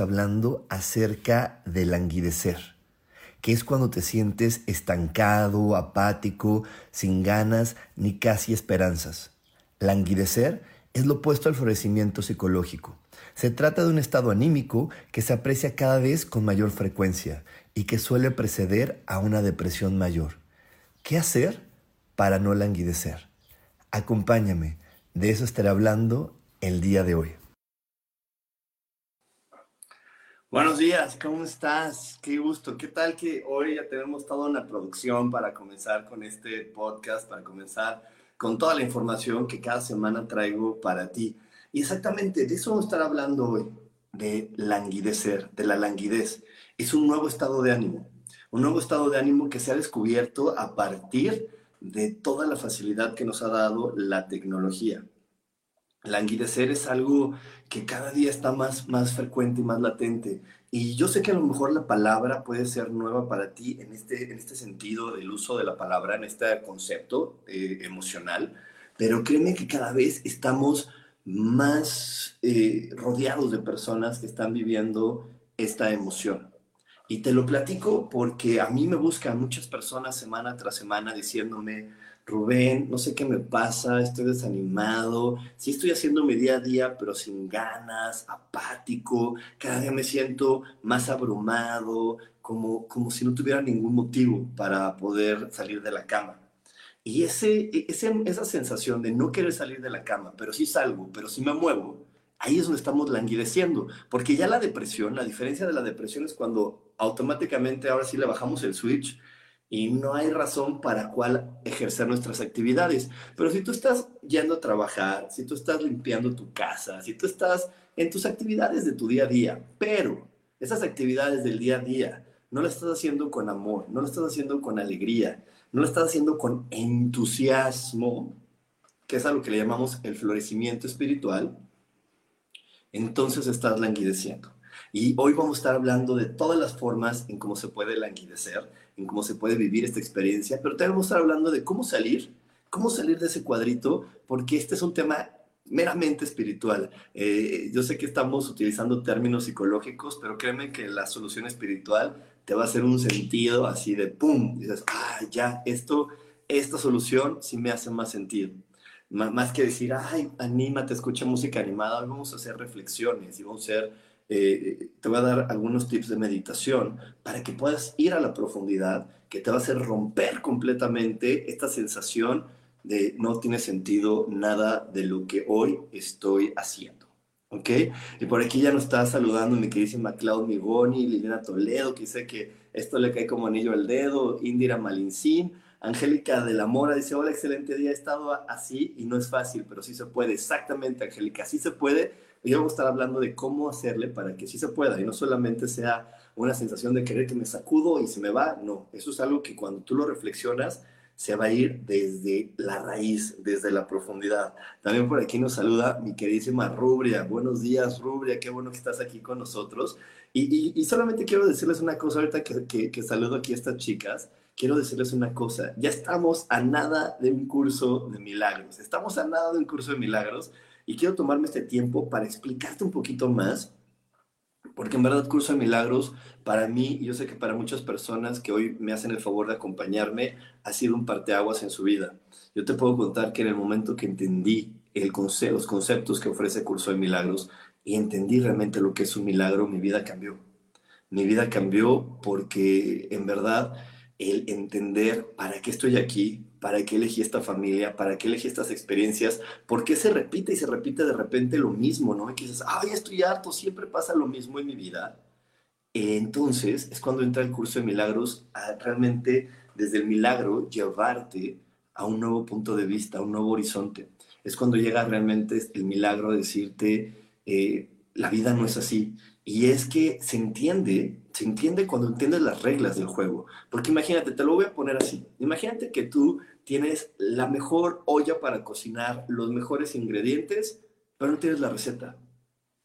Hablando acerca del languidecer, que es cuando te sientes estancado, apático, sin ganas ni casi esperanzas. Languidecer es lo opuesto al florecimiento psicológico. Se trata de un estado anímico que se aprecia cada vez con mayor frecuencia y que suele preceder a una depresión mayor. ¿Qué hacer para no languidecer? Acompáñame, de eso estaré hablando el día de hoy. Buenos días, ¿cómo estás? Qué gusto. ¿Qué tal que hoy ya tenemos toda una producción para comenzar con este podcast, para comenzar con toda la información que cada semana traigo para ti? Y exactamente de eso vamos a estar hablando hoy, de languidecer, de la languidez. Es un nuevo estado de ánimo, un nuevo estado de ánimo que se ha descubierto a partir de toda la facilidad que nos ha dado la tecnología. Languidecer es algo que cada día está más, más frecuente y más latente. Y yo sé que a lo mejor la palabra puede ser nueva para ti en este, en este sentido del uso de la palabra, en este concepto eh, emocional, pero créeme que cada vez estamos más eh, rodeados de personas que están viviendo esta emoción. Y te lo platico porque a mí me buscan muchas personas semana tras semana diciéndome, Rubén, no sé qué me pasa, estoy desanimado, sí estoy haciendo mi día a día, pero sin ganas, apático, cada día me siento más abrumado, como, como si no tuviera ningún motivo para poder salir de la cama. Y ese, ese, esa sensación de no querer salir de la cama, pero sí salgo, pero sí me muevo, ahí es donde estamos languideciendo, porque ya la depresión, la diferencia de la depresión es cuando automáticamente ahora sí le bajamos el switch y no hay razón para cuál ejercer nuestras actividades. Pero si tú estás yendo a trabajar, si tú estás limpiando tu casa, si tú estás en tus actividades de tu día a día, pero esas actividades del día a día no las estás haciendo con amor, no las estás haciendo con alegría, no las estás haciendo con entusiasmo, que es a lo que le llamamos el florecimiento espiritual, entonces estás languideciendo. Y hoy vamos a estar hablando de todas las formas en cómo se puede languidecer, en cómo se puede vivir esta experiencia, pero también vamos a estar hablando de cómo salir, cómo salir de ese cuadrito, porque este es un tema meramente espiritual. Eh, yo sé que estamos utilizando términos psicológicos, pero créeme que la solución espiritual te va a hacer un sentido así de pum, dices, ah, ya, esto, esta solución sí me hace más sentido. más que decir, ay, anímate, escucha música animada, vamos a hacer reflexiones y vamos a hacer eh, te voy a dar algunos tips de meditación para que puedas ir a la profundidad, que te va a hacer romper completamente esta sensación de no tiene sentido nada de lo que hoy estoy haciendo. ¿Ok? Y por aquí ya nos está saludando mi queridísima Claudia Migoni, Liliana Toledo, que dice que esto le cae como anillo al dedo, Indira Malincín, Angélica de la Mora dice, hola, excelente día, he estado así y no es fácil, pero sí se puede. Exactamente, Angélica, sí se puede y vamos a estar hablando de cómo hacerle para que sí se pueda y no solamente sea una sensación de querer que me sacudo y se me va, no, eso es algo que cuando tú lo reflexionas se va a ir desde la raíz, desde la profundidad. También por aquí nos saluda mi queridísima Rubria. Buenos días, Rubria, qué bueno que estás aquí con nosotros. Y, solamente quiero decirles una cosa ahorita que, que saludo aquí a estas chicas quiero decirles una cosa, ya estamos a nada de un curso de milagros, estamos a nada de un curso de milagros y quiero tomarme este tiempo para explicarte un poquito más, porque en verdad Curso de Milagros, para mí, y yo sé que para muchas personas que hoy me hacen el favor de acompañarme, ha sido un parteaguas en su vida. Yo te puedo contar que en el momento que entendí el los conceptos que ofrece Curso de Milagros y entendí realmente lo que es un milagro, mi vida cambió. Mi vida cambió porque en verdad el entender para qué estoy aquí, para qué elegí esta familia, para qué elegí estas experiencias, por qué se repite y se repite de repente lo mismo, ¿no? Y que dices, ay, estoy harto, siempre pasa lo mismo en mi vida. Entonces es cuando entra el curso de milagros realmente desde el milagro llevarte a un nuevo punto de vista, a un nuevo horizonte. Es cuando llega realmente el milagro a decirte, eh, la vida no es así. Y es que se entiende, se entiende cuando entiendes las reglas del juego. Porque imagínate, te lo voy a poner así. Imagínate que tú tienes la mejor olla para cocinar, los mejores ingredientes, pero no tienes la receta.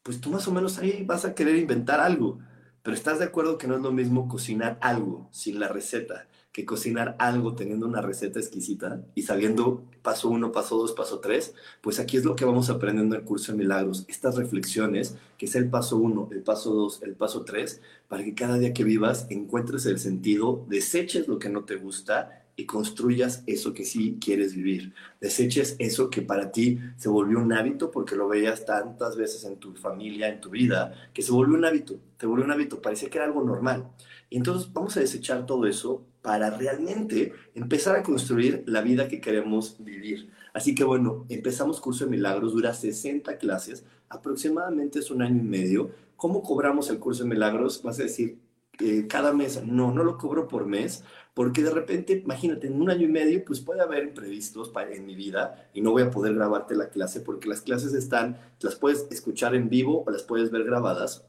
Pues tú más o menos ahí vas a querer inventar algo. Pero estás de acuerdo que no es lo mismo cocinar algo sin la receta que cocinar algo teniendo una receta exquisita y sabiendo paso uno, paso dos, paso tres, pues aquí es lo que vamos aprendiendo en el curso de milagros, estas reflexiones, que es el paso uno, el paso dos, el paso tres, para que cada día que vivas encuentres el sentido, deseches lo que no te gusta y construyas eso que sí quieres vivir. Deseches eso que para ti se volvió un hábito porque lo veías tantas veces en tu familia, en tu vida, que se volvió un hábito, te volvió un hábito, parecía que era algo normal. Y entonces vamos a desechar todo eso para realmente empezar a construir la vida que queremos vivir. Así que bueno, empezamos curso de milagros, dura 60 clases, aproximadamente es un año y medio. ¿Cómo cobramos el curso de milagros? Vas a decir, eh, cada mes, no, no lo cobro por mes, porque de repente, imagínate, en un año y medio, pues puede haber imprevistos en mi vida y no voy a poder grabarte la clase porque las clases están, las puedes escuchar en vivo o las puedes ver grabadas.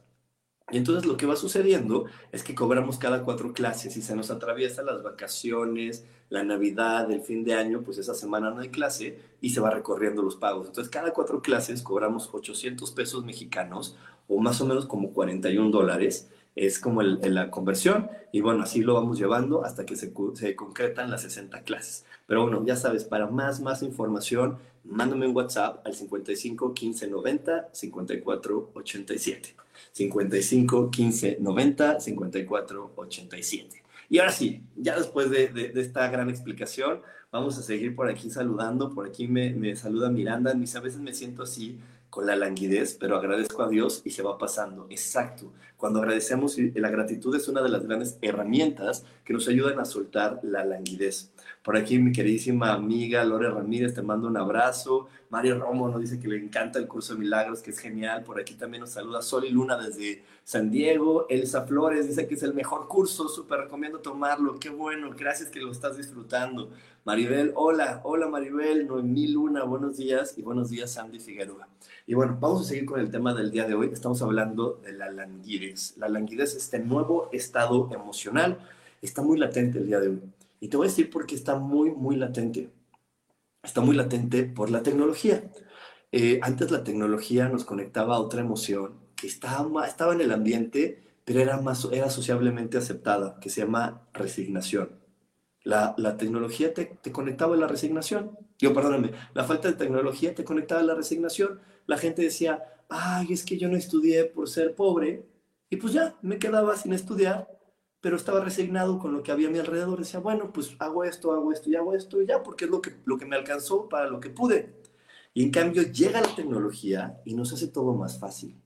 Y entonces lo que va sucediendo es que cobramos cada cuatro clases y se nos atraviesan las vacaciones, la Navidad, el fin de año, pues esa semana no hay clase y se va recorriendo los pagos. Entonces cada cuatro clases cobramos 800 pesos mexicanos o más o menos como 41 dólares es como el, la conversión y bueno, así lo vamos llevando hasta que se, se, concretan las 60 clases. Pero bueno, ya sabes, para más, más información, mándame un WhatsApp al 55 15 90 54 87. 55 15 90 54 87. Y ahora sí, ya después de, de, esta gran explicación, vamos a seguir por aquí saludando. Por aquí me, me saluda Miranda. a veces me siento así con la languidez, pero agradezco a Dios y se va pasando. Exacto. Cuando agradecemos, la gratitud es una de las grandes herramientas que nos ayudan a soltar la languidez. Por aquí mi queridísima amiga Lore Ramírez te mando un abrazo. Mario Romo nos dice que le encanta el curso de milagros, que es genial. Por aquí también nos saluda Sol y Luna desde San Diego. Elsa Flores dice que es el mejor curso, súper recomiendo tomarlo. Qué bueno, gracias que lo estás disfrutando. Maribel, hola, hola Maribel, Noemí Luna, buenos días y buenos días Sandy Figueroa. Y bueno, vamos a seguir con el tema del día de hoy. Estamos hablando de la languidez. La languidez, este nuevo estado emocional, está muy latente el día de hoy. Y te voy a decir por qué está muy, muy latente. Está muy latente por la tecnología. Eh, antes la tecnología nos conectaba a otra emoción que estaba, estaba en el ambiente, pero era, más, era sociablemente aceptada, que se llama resignación. La, tecnología te, conectaba a la resignación. Yo, perdóname, la falta de tecnología te conectaba a la resignación la gente decía, ay, es que yo no estudié por ser pobre, y pues ya, me quedaba sin estudiar, pero estaba resignado con lo que había a mi alrededor. Decía, bueno, pues hago esto, hago esto y hago esto, y ya, porque es lo que, lo que me alcanzó para lo que pude. Y en cambio llega la tecnología y nos hace todo más fácil.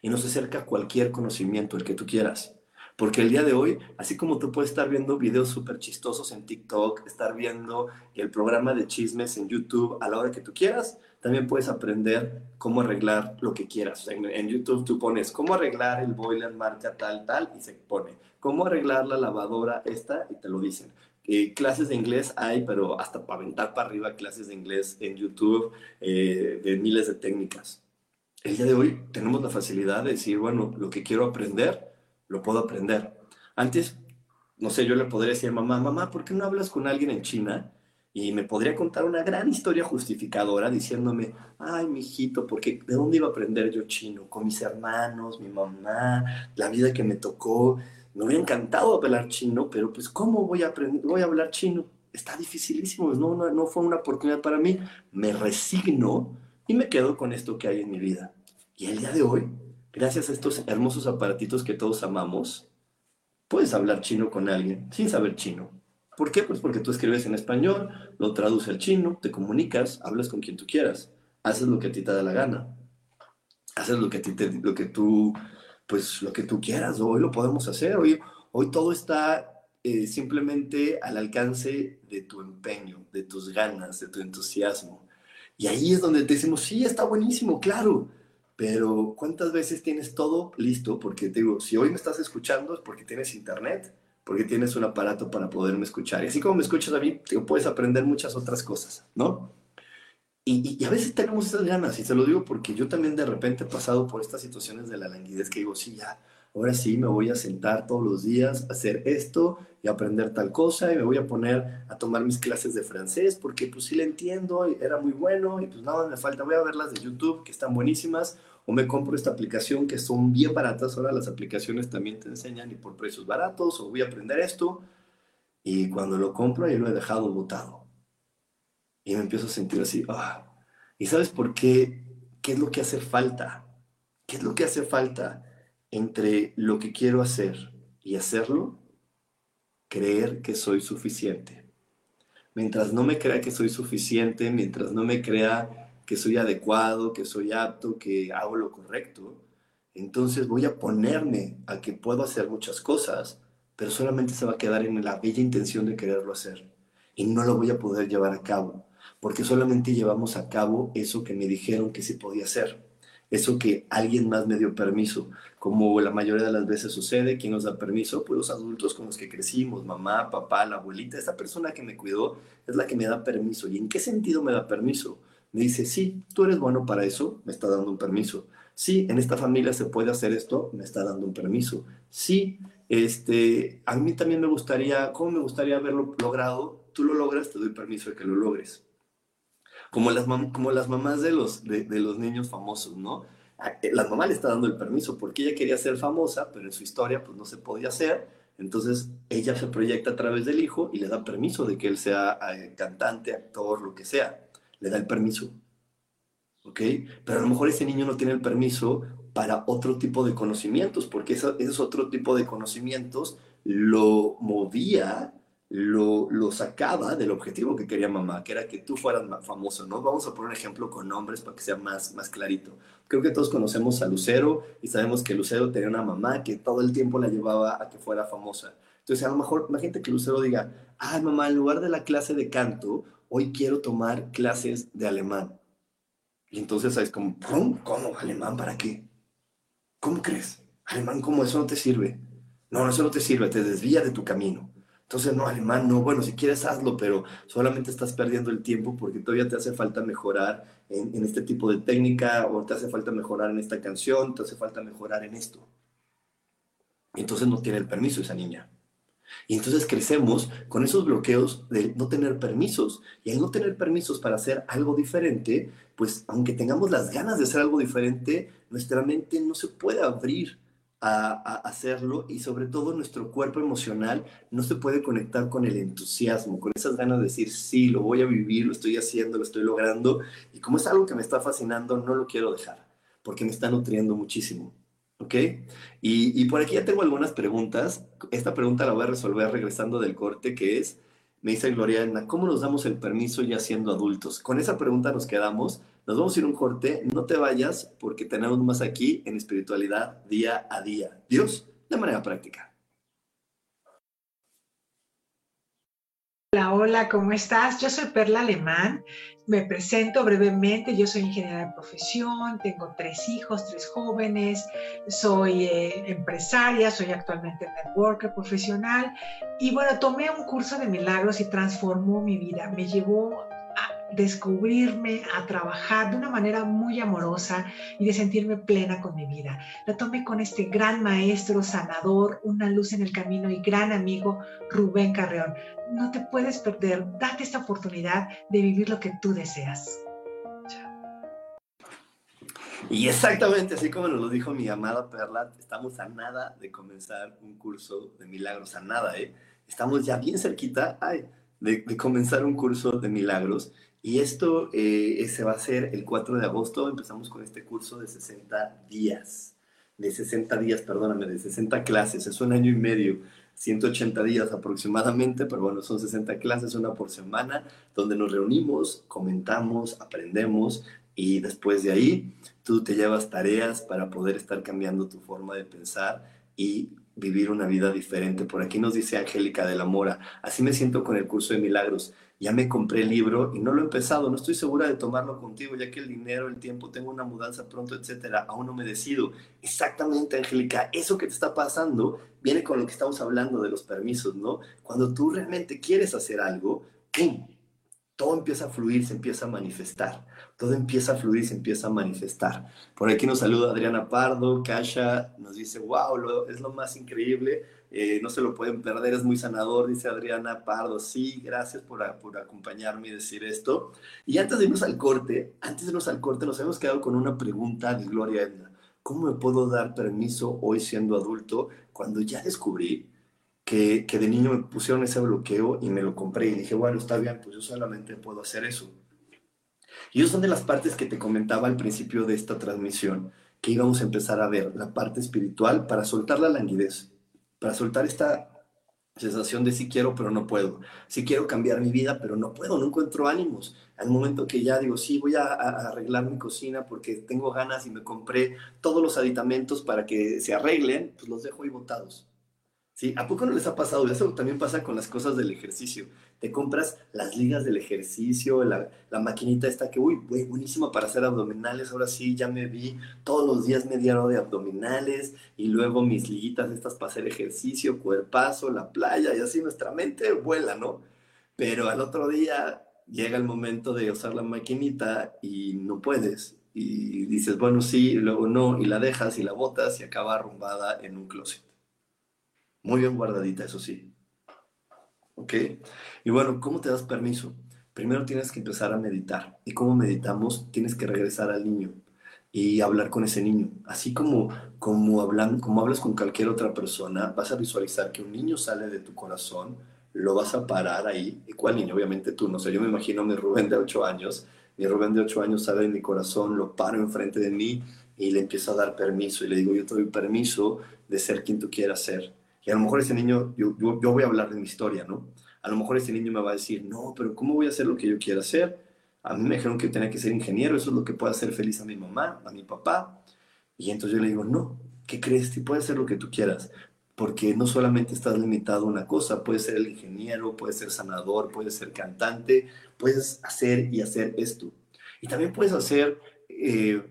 Y nos acerca cualquier conocimiento, el que tú quieras. Porque el día de hoy, así como tú puedes estar viendo videos súper chistosos en TikTok, estar viendo el programa de chismes en YouTube a la hora que tú quieras, también puedes aprender cómo arreglar lo que quieras. En, YouTube tú pones cómo arreglar el boiler marca tal, tal, y se pone cómo arreglar la lavadora esta, y te lo dicen. Eh, clases de inglés hay, pero hasta para aventar para arriba clases de inglés en YouTube eh, de miles de técnicas. El día de hoy tenemos la facilidad de decir, bueno, lo que quiero aprender, lo puedo aprender. Antes, no sé, yo le podría decir mamá, mamá, ¿por qué no hablas con alguien en China? y me podría contar una gran historia justificadora diciéndome, ay, mijito, porque ¿de dónde iba a aprender yo chino? Con mis hermanos, mi mamá, la vida que me tocó. Me hubiera encantado hablar chino, pero pues ¿cómo voy a aprender, voy a hablar chino? Está dificilísimo, no, no, no fue una oportunidad para mí. Me resigno y me quedo con esto que hay en mi vida. Y el día de hoy, gracias a estos hermosos aparatitos que todos amamos, puedes hablar chino con alguien sin saber chino ¿Por qué? Pues porque tú escribes en español, lo traduces al chino, te comunicas, hablas con quien tú quieras, haces lo que a ti te da la gana, haces lo que a ti te, lo que tú, pues lo que tú quieras. Hoy lo podemos hacer. Hoy, hoy todo está eh, simplemente al alcance de tu empeño, de tus ganas, de tu entusiasmo. Y ahí es donde te decimos, sí, está buenísimo, claro, pero ¿cuántas veces tienes todo listo? Porque te digo, si hoy me estás escuchando es porque tienes internet, porque tienes un aparato para poderme escuchar. Y así como me escuchas a mí, te puedes aprender muchas otras cosas, ¿no? Y, y, a veces tenemos esas ganas, y se lo digo porque yo también de repente he pasado por estas situaciones de la languidez que digo, sí, ya, ahora sí me voy a sentar todos los días a hacer esto y aprender tal cosa y me voy a poner a tomar mis clases de francés porque pues sí le entiendo y era muy bueno y pues nada, me falta, voy a verlas de YouTube que están buenísimas o me compro esta aplicación que son bien baratas, ahora las aplicaciones también te enseñan y por precios baratos o voy a aprender esto y cuando lo compro ahí lo he dejado botado y me empiezo a sentir así, ah, ¿y sabes por qué? ¿Qué es lo que hace falta? ¿Qué es lo que hace falta? entre lo que quiero hacer y hacerlo, creer que soy suficiente. Mientras no me crea que soy suficiente, mientras no me crea que soy adecuado, que soy apto, que hago lo correcto, entonces voy a ponerme a que puedo hacer muchas cosas, pero solamente se va a quedar en la bella intención de quererlo hacer. Y no lo voy a poder llevar a cabo, porque solamente llevamos a cabo eso que me dijeron que se podía hacer eso que alguien más me dio permiso, como la mayoría de las veces sucede, ¿quién nos da permiso? Pues los adultos con los que crecimos, mamá, papá, la abuelita, esa persona que me cuidó es la que me da permiso. ¿Y en qué sentido me da permiso? Me dice, sí, tú eres bueno para eso, me está dando un permiso. Sí, en esta familia se puede hacer esto, me está dando un permiso. Sí, este, a mí también me gustaría, ¿cómo me gustaría haberlo logrado? Tú lo logras, te doy permiso de que lo logres como las, como las mamás de los, de, los niños famosos, ¿no? Eh, la mamá le está dando el permiso porque ella quería ser famosa, pero en su historia pues no se podía hacer. Entonces ella se proyecta a través del hijo y le da permiso de que él sea eh, cantante, actor, lo que sea. Le da el permiso. ¿Ok? Pero a lo mejor ese niño no tiene el permiso para otro tipo de conocimientos, porque ese, ese otro tipo de conocimientos lo movía lo, lo, sacaba del objetivo que quería mamá, que era que tú fueras famoso, ¿no? Vamos a poner un ejemplo con nombres para que sea más, más clarito. Creo que todos conocemos a Lucero y sabemos que Lucero tenía una mamá que todo el tiempo la llevaba a que fuera famosa. Entonces, a lo mejor, imagínate que Lucero diga, ay, mamá, en lugar de la clase de canto, hoy quiero tomar clases de alemán. Y entonces es como, ¿cómo? ¿Alemán para qué? ¿Cómo crees? Alemán, ¿cómo? Eso no te sirve. No, eso no te sirve, te desvía de tu camino. Entonces, no, alemán, no, bueno, si quieres hazlo, pero solamente estás perdiendo el tiempo porque todavía te hace falta mejorar en, este tipo de técnica o te hace falta mejorar en esta canción, te hace falta mejorar en esto. entonces no tiene el permiso esa niña. Y entonces crecemos con esos bloqueos de no tener permisos. Y al no tener permisos para hacer algo diferente, pues aunque tengamos las ganas de hacer algo diferente, nuestra mente no se puede abrir a, hacerlo y sobre todo nuestro cuerpo emocional no se puede conectar con el entusiasmo, con esas ganas de decir, sí, lo voy a vivir, lo estoy haciendo, lo estoy logrando y como es algo que me está fascinando, no lo quiero dejar porque me está nutriendo muchísimo. ¿Ok? Y, y por aquí ya tengo algunas preguntas. Esta pregunta la voy a resolver regresando del corte, que es, me dice Gloriana, ¿cómo nos damos el permiso ya siendo adultos? Con esa pregunta nos quedamos nos vamos a ir un corte, no te vayas porque tenemos más aquí en espiritualidad día a día. Dios, de manera práctica. Hola, hola, ¿cómo estás? Yo soy Perla Alemán. Me presento brevemente. Yo soy ingeniera de profesión, tengo tres hijos, tres jóvenes, soy eh, empresaria, soy actualmente networker profesional y bueno, tomé un curso de milagros y transformó mi vida. Me llevó descubrirme, a trabajar de una manera muy amorosa y de sentirme plena con mi vida. La tomé con este gran maestro, sanador, una luz en el camino y gran amigo Rubén Carreón. No te puedes perder, date esta oportunidad de vivir lo que tú deseas. Y exactamente así como nos lo dijo mi amada Perla, estamos a nada de comenzar un curso de milagros, a nada, ¿eh? Estamos ya bien cerquita ay, de, de comenzar un curso de milagros y esto eh, se va a hacer el 4 de agosto. Empezamos con este curso de 60 días. De 60 días, perdóname, de 60 clases. Es un año y medio, 180 días aproximadamente, pero bueno, son 60 clases, una por semana, donde nos reunimos, comentamos, aprendemos y después de ahí tú te llevas tareas para poder estar cambiando tu forma de pensar y vivir una vida diferente. Por aquí nos dice Angélica de la Mora, así me siento con el curso de milagros. Ya me compré el libro y no lo he empezado, no estoy segura de tomarlo contigo, ya que el dinero, el tiempo, tengo una mudanza pronto, etcétera, aún no me decido. Exactamente, Angélica, eso que te está pasando viene con lo que estamos hablando de los permisos, ¿no? Cuando tú realmente quieres hacer algo. Todo empieza a fluir, se empieza a manifestar. Todo empieza a fluir, se empieza a manifestar. Por aquí nos saluda Adriana Pardo, Kasha nos dice, wow, es lo más increíble, eh, no se lo pueden perder, es muy sanador, dice Adriana Pardo. Sí, gracias por, por acompañarme y decir esto. Y antes de irnos al corte, antes de irnos al corte, nos hemos quedado con una pregunta de Gloria Edna. ¿Cómo me puedo dar permiso hoy siendo adulto cuando ya descubrí que, de niño me pusieron ese bloqueo y me lo compré y dije, bueno, está bien, pues yo solamente puedo hacer eso. Y esas son de las partes que te comentaba al principio de esta transmisión, que íbamos a empezar a ver la parte espiritual para soltar la languidez, para soltar esta sensación de sí quiero, pero no puedo. Sí quiero cambiar mi vida, pero no puedo, no encuentro ánimos. Al momento que ya digo, sí, voy a, a, arreglar mi cocina porque tengo ganas y me compré todos los aditamentos para que se arreglen, pues los dejo ahí botados. ¿Sí? ¿A poco no les ha pasado? Eso también pasa con las cosas del ejercicio. Te compras las ligas del ejercicio, la, maquinita esta que, uy, buenísima para hacer abdominales. Ahora sí, ya me vi todos los días media de abdominales y luego mis liguitas estas para hacer ejercicio, cuerpazo, la playa y así nuestra mente vuela, ¿no? Pero al otro día llega el momento de usar la maquinita y no puedes. Y dices, bueno, sí, luego no, y la dejas y la botas y acaba arrumbada en un closet. Muy bien guardadita, eso sí. ¿Ok? Y bueno, ¿cómo te das permiso? Primero tienes que empezar a meditar. ¿Y cómo meditamos? Tienes que regresar al niño y hablar con ese niño. Así como, como, hablan, como hablas con cualquier otra persona, vas a visualizar que un niño sale de tu corazón, lo vas a parar ahí. ¿Y cuál niño? Obviamente tú, no sé, yo me imagino a mi Rubén de 8 años. Mi Rubén de 8 años sale de mi corazón, lo paro enfrente de mí y le empiezo a dar permiso. Y le digo, yo te doy permiso de ser quien tú quieras ser y a lo mejor ese niño, yo, yo, voy a hablar de mi historia, ¿no? A lo mejor ese niño me va a decir, no, pero ¿cómo voy a hacer lo que yo quiera hacer? A mí me dijeron que tenía que ser ingeniero, eso es lo que puede hacer feliz a mi mamá, a mi papá. Y entonces yo le digo, no, ¿qué crees? Puede puedes hacer lo que tú quieras, porque no solamente estás limitado a una cosa, puedes ser el ingeniero, puedes ser sanador, puedes ser cantante, puedes hacer y hacer esto. Y también puedes hacer... Eh,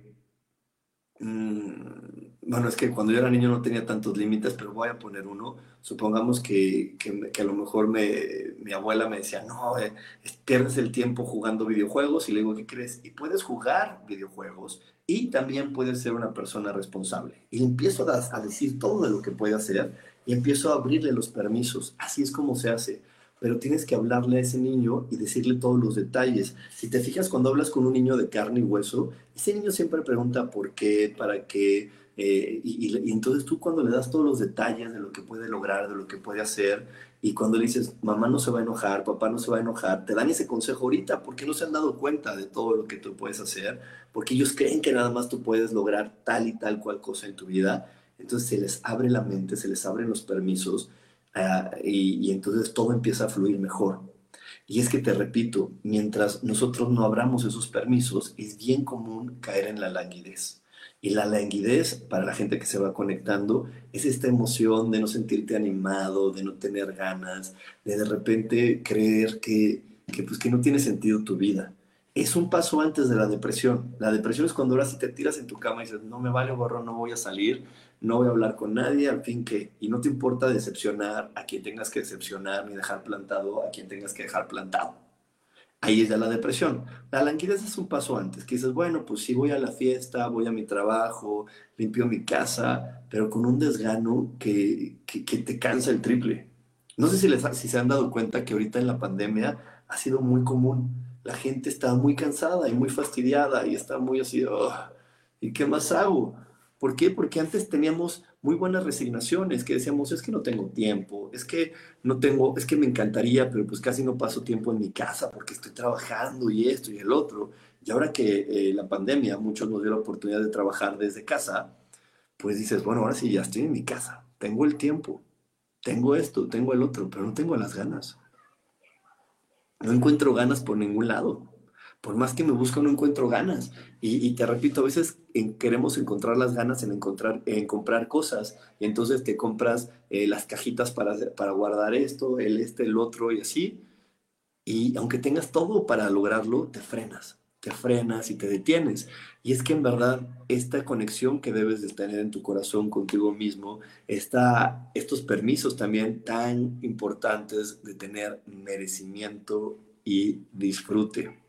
mm, bueno, es que cuando yo era niño no tenía tantos límites, pero voy a poner uno. Supongamos que, que, a lo mejor me, mi abuela me decía, no, eh, pierdes el tiempo jugando videojuegos y le digo, ¿qué crees? Y puedes jugar videojuegos y también puedes ser una persona responsable. Y empiezo a, a decir todo de lo que puede hacer y empiezo a abrirle los permisos. Así es como se hace pero tienes que hablarle a ese niño y decirle todos los detalles. Si te fijas, cuando hablas con un niño de carne y hueso, ese niño siempre pregunta por qué, para qué, eh, y, entonces tú cuando le das todos los detalles de lo que puede lograr, de lo que puede hacer, y cuando le dices, mamá no se va a enojar, papá no se va a enojar, te dan ese consejo ahorita porque no se han dado cuenta de todo lo que tú puedes hacer, porque ellos creen que nada más tú puedes lograr tal y tal cual cosa en tu vida. Entonces se les abre la mente, se les abren los permisos ah, y, y entonces todo empieza a fluir mejor. Y es que te repito, mientras nosotros no abramos esos permisos, es bien común caer en la languidez. Y la languidez, para la gente que se va conectando, es esta emoción de no sentirte animado, de no tener ganas, de de repente creer que, que, pues, que no tiene sentido tu vida. Es un paso antes de la depresión. La depresión es cuando ahora sí te tiras en tu cama y dices, no me vale gorro, no voy a salir, no voy a hablar con nadie, al fin que, y no te importa decepcionar a quien tengas que decepcionar, ni dejar plantado a quien tengas que dejar plantado ahí es ya la depresión. La languidez es un paso antes, que dices, bueno, pues sí voy a la fiesta, voy a mi trabajo, limpio mi casa, pero con un desgano que, que, te cansa el triple. No sé si, les, si se han dado cuenta que ahorita en la pandemia ha sido muy común. La gente está muy cansada y muy fastidiada y está muy así, ¿y qué más hago? ¿Por qué? Porque antes teníamos muy buenas resignaciones, que decíamos, es que no tengo tiempo, es que no tengo, es que me encantaría, pero pues casi no paso tiempo en mi casa porque estoy trabajando y esto y el otro. Y ahora que eh, la pandemia, muchos nos dio la oportunidad de trabajar desde casa, pues dices, bueno, ahora sí ya estoy en mi casa, tengo el tiempo, tengo esto, tengo el otro, pero no tengo las ganas. No encuentro ganas por ningún lado. Por más que me busco, no encuentro ganas. Y, te repito, a veces queremos encontrar las ganas en, encontrar, en comprar cosas. Y entonces te compras eh, las cajitas para, para guardar esto, el este, el otro y así. Y aunque tengas todo para lograrlo, te frenas, te frenas y te detienes. Y es que en verdad esta conexión que debes de tener en tu corazón contigo mismo, está estos permisos también tan importantes de tener merecimiento y disfrute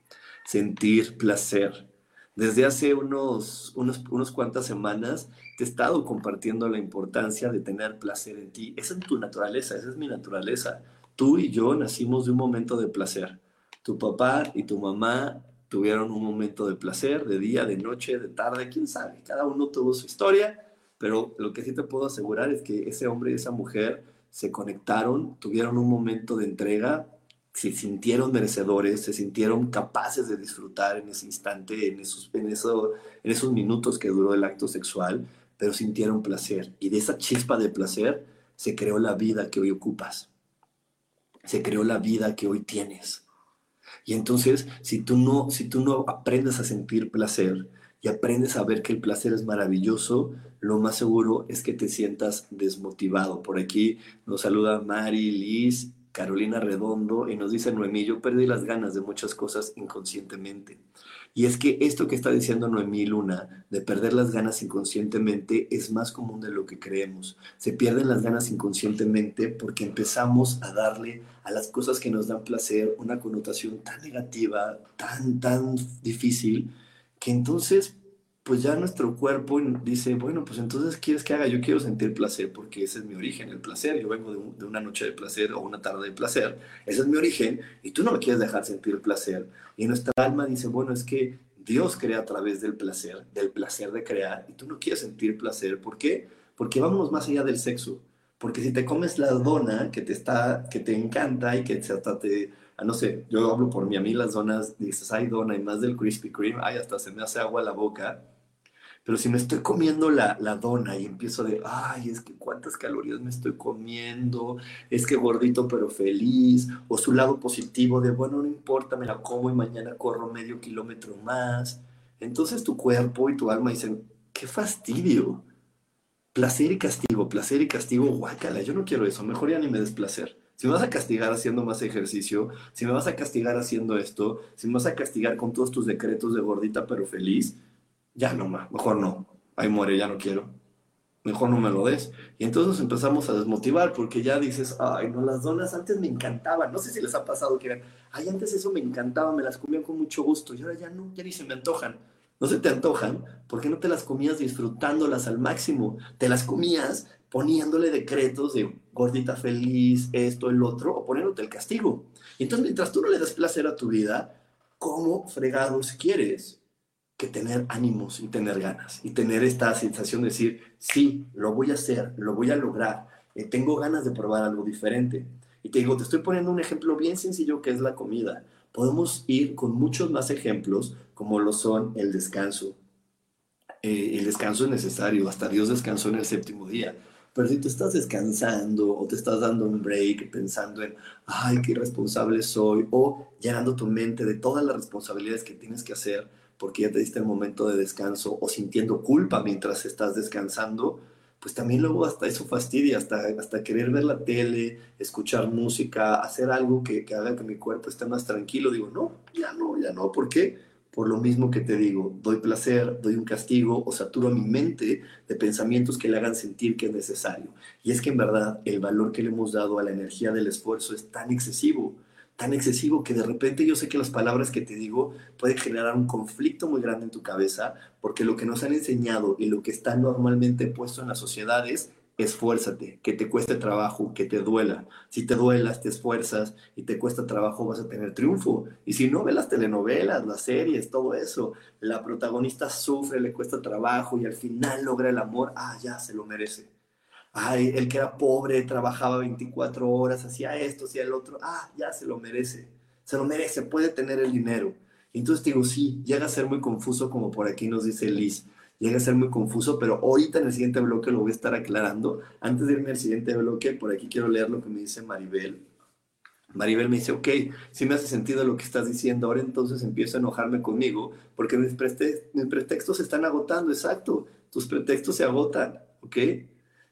sentir placer. Desde hace unos, unos, unos cuantas semanas te he estado compartiendo la importancia de tener placer en ti. Esa es tu naturaleza, esa es mi naturaleza. Tú y yo nacimos de un momento de placer. Tu papá y tu mamá tuvieron un momento de placer, de día, de noche, de tarde, quién sabe. Cada uno tuvo su historia, pero lo que sí te puedo asegurar es que ese hombre y esa mujer se conectaron, tuvieron un momento de entrega se sintieron merecedores, se sintieron capaces de disfrutar en ese instante, en esos, en, eso, en esos minutos que duró el acto sexual, pero sintieron placer. Y de esa chispa de placer se creó la vida que hoy ocupas. Se creó la vida que hoy tienes. Y entonces, si tú no, si tú no aprendes a sentir placer y aprendes a ver que el placer es maravilloso, lo más seguro es que te sientas desmotivado. Por aquí nos saluda Mari, Liz Carolina Redondo, y nos dice Noemí, yo perdí las ganas de muchas cosas inconscientemente. Y es que esto que está diciendo Noemí Luna, de perder las ganas inconscientemente, es más común de lo que creemos. Se pierden las ganas inconscientemente porque empezamos a darle a las cosas que nos dan placer una connotación tan negativa, tan, tan difícil, que entonces pues ya nuestro cuerpo dice, bueno, pues entonces quieres que haga, yo quiero sentir placer porque ese es mi origen, el placer, yo vengo de, una noche de placer o una tarde de placer, ese es mi origen y tú no me quieres dejar sentir placer. Y nuestra alma dice, bueno, es que Dios crea a través del placer, del placer de crear y tú no quieres sentir placer, ¿por qué? Porque vamos más allá del sexo, porque si te comes la dona que te está, que te encanta y que hasta te, no sé, yo hablo por mí, a mí las donas, dices, ay dona y más del Krispy Kreme, ay, hasta se me hace agua la boca, pero si me estoy comiendo la, la, dona y empiezo de, ay, es que cuántas calorías me estoy comiendo, es que gordito pero feliz, o su lado positivo de, bueno, no importa, me la como y mañana corro medio kilómetro más. Entonces tu cuerpo y tu alma dicen, qué fastidio. Placer y castigo, placer y castigo, guácala, yo no quiero eso, mejor ya ni me des placer. Si me vas a castigar haciendo más ejercicio, si me vas a castigar haciendo esto, si me vas a castigar con todos tus decretos de gordita pero feliz, ya no más, mejor no, ahí muere, ya no quiero, mejor no me lo des. Y entonces empezamos a desmotivar porque ya dices, ay, no, las donas antes me encantaban, no sé si les ha pasado que, ay, antes eso me encantaba, me las comía con mucho gusto y ahora ya no, ya ni se me antojan. No se te antojan porque no te las comías disfrutándolas al máximo, te las comías poniéndole decretos de gordita feliz, esto, el otro, o poniéndote el castigo. Y entonces mientras tú no le das placer a tu vida, ¿cómo fregados quieres que tener ánimos y tener ganas y tener esta sensación de decir, sí, lo voy a hacer, lo voy a lograr, eh, tengo ganas de probar algo diferente. Y te digo, te estoy poniendo un ejemplo bien sencillo que es la comida. Podemos ir con muchos más ejemplos como lo son el descanso. Eh, el descanso es necesario, hasta Dios descansó en el séptimo día. Pero si tú estás descansando o te estás dando un break pensando en, ay, qué irresponsable soy, o llenando tu mente de todas las responsabilidades que tienes que hacer, porque ya te diste el momento de descanso o sintiendo culpa mientras estás descansando, pues también luego hasta eso fastidia, hasta, hasta querer ver la tele, escuchar música, hacer algo que, que haga que mi cuerpo esté más tranquilo. Digo, no, ya no, ya no. ¿Por qué? Por lo mismo que te digo, doy placer, doy un castigo o saturo mi mente de pensamientos que le hagan sentir que es necesario. Y es que en verdad el valor que le hemos dado a la energía del esfuerzo es tan excesivo tan excesivo que de repente yo sé que las palabras que te digo pueden generar un conflicto muy grande en tu cabeza, porque lo que nos han enseñado y lo que está normalmente puesto en las sociedades esfuérzate, que te cueste trabajo, que te duela. Si te duelas, te esfuerzas y te cuesta trabajo, vas a tener triunfo. Y si no ves las telenovelas, las series, todo eso, la protagonista sufre, le cuesta trabajo y al final logra el amor, ah, ya se lo merece ay, el que era pobre, trabajaba 24 horas, hacía esto, hacía el otro, ah, ya se lo merece, se lo merece, puede tener el dinero. Entonces digo, sí, llega a ser muy confuso, como por aquí nos dice Liz, llega a ser muy confuso, pero ahorita en el siguiente bloque lo voy a estar aclarando. Antes de irme al siguiente bloque, por aquí quiero leer lo que me dice Maribel. Maribel me dice, ok, si me hace sentido lo que estás diciendo, ahora entonces empiezo a enojarme conmigo porque mis, mis pretextos se están agotando, exacto, tus pretextos se agotan, ¿ok?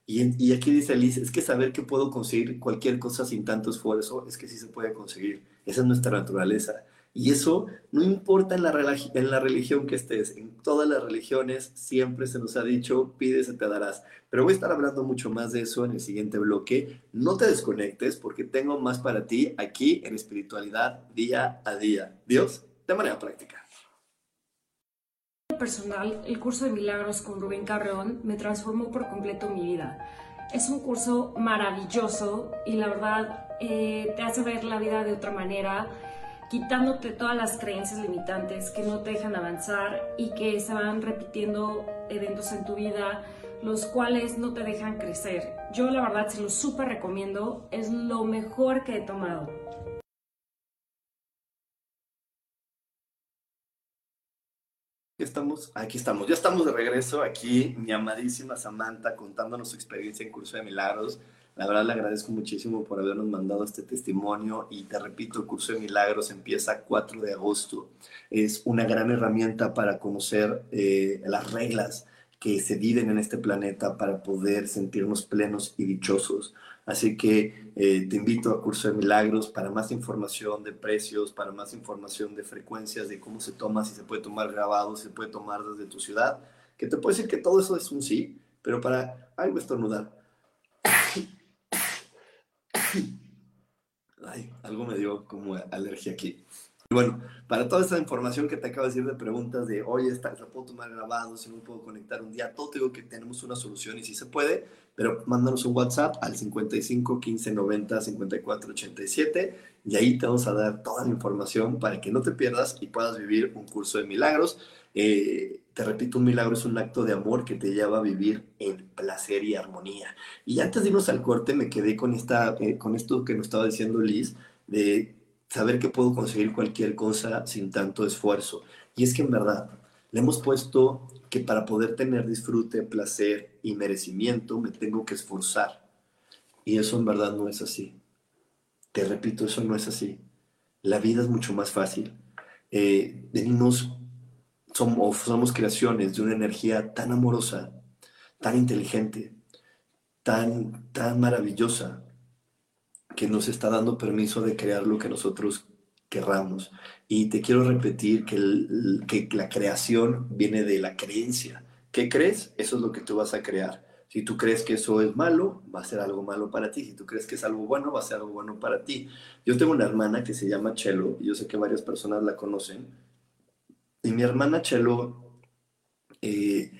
Y, y, aquí dice Alice, es que saber que puedo conseguir cualquier cosa sin tanto esfuerzo, es que sí se puede conseguir. Esa es nuestra naturaleza. Y eso no importa en la, en la religión que estés, en todas las religiones siempre se nos ha dicho, pide, se te darás. Pero voy a estar hablando mucho más de eso en el siguiente bloque. No te desconectes porque tengo más para ti aquí en espiritualidad día a día. Dios, de manera práctica. Personal, el curso de milagros con Rubén Carreón me transformó por completo mi vida. Es un curso maravilloso y la verdad eh, te hace ver la vida de otra manera quitándote todas las creencias limitantes que no te dejan avanzar y que se van repitiendo eventos en tu vida, los cuales no te dejan crecer. Yo la verdad se lo súper recomiendo, es lo mejor que he tomado. Estamos, aquí estamos, ya estamos de regreso aquí, mi amadísima Samantha contándonos su experiencia en Curso de Milagros. La verdad le agradezco muchísimo por habernos mandado este testimonio y te repito, el curso de milagros empieza 4 de agosto. Es una gran herramienta para conocer eh, las reglas que se viven en este planeta para poder sentirnos plenos y dichosos. Así que eh, te invito a Curso de Milagros para más información de precios, para más información de frecuencias, de cómo se toma, si se puede tomar grabado, si se puede tomar desde tu ciudad. Que te puedo decir que todo eso es un sí, pero para algo estornudar Ay, algo me dio como alergia aquí. Bueno, para toda esta información que te acabo de decir de preguntas de, oye, está, ¿la puedo tomar grabado? Si no puedo conectar un día, todo te digo que tenemos una solución y si se puede, pero mándanos un WhatsApp al 55 15 90 54 87 y ahí te vamos a dar toda la información para que no te pierdas y puedas vivir un curso de milagros. Eh, te repito, un milagro es un acto de amor que te lleva a vivir en placer y armonía. Y antes de irnos al corte, me quedé con, esta, eh, con esto que nos estaba diciendo Liz, de saber que puedo conseguir cualquier cosa sin tanto esfuerzo. Y es que en verdad, le hemos puesto que para poder tener disfrute, placer y merecimiento, me tengo que esforzar. Y eso en verdad no es así. Te repito, eso no es así. La vida es mucho más fácil. Eh, venimos somos, somos creaciones de una energía tan amorosa, tan inteligente, tan, tan maravillosa, que nos está dando permiso de crear lo que nosotros querramos. Y te quiero repetir que, que la creación viene de la creencia. ¿Qué crees? Eso es lo que tú vas a crear. Si tú crees que eso es malo, va a ser algo malo para ti. Si tú crees que es algo bueno, va a ser algo bueno para ti. Yo tengo una hermana que se llama Chelo, y yo sé que varias personas la conocen. Y mi hermana Chelo, eh,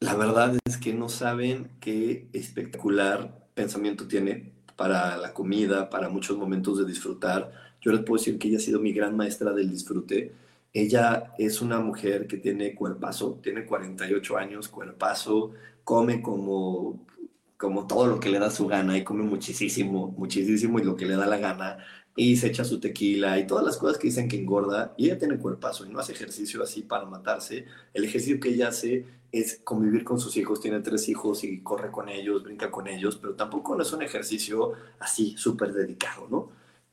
la verdad es que no saben qué espectacular pensamiento tiene para la comida, para muchos momentos de disfrutar. Yo les puedo decir que ella ha sido mi gran maestra del disfrute. Ella es una mujer que tiene cuerpazo, tiene 48 años, cuerpazo, come como, como todo lo que le da su gana y come muchísimo, muchísimo y lo que le da la gana y se echa su tequila y todas las cosas que dicen que engorda y ella tiene cuerpazo y no hace ejercicio así para matarse. El ejercicio que ella hace es convivir con sus hijos, tiene tres hijos y corre con ellos, brinca con ellos, pero tampoco no es un ejercicio así súper dedicado, ¿no?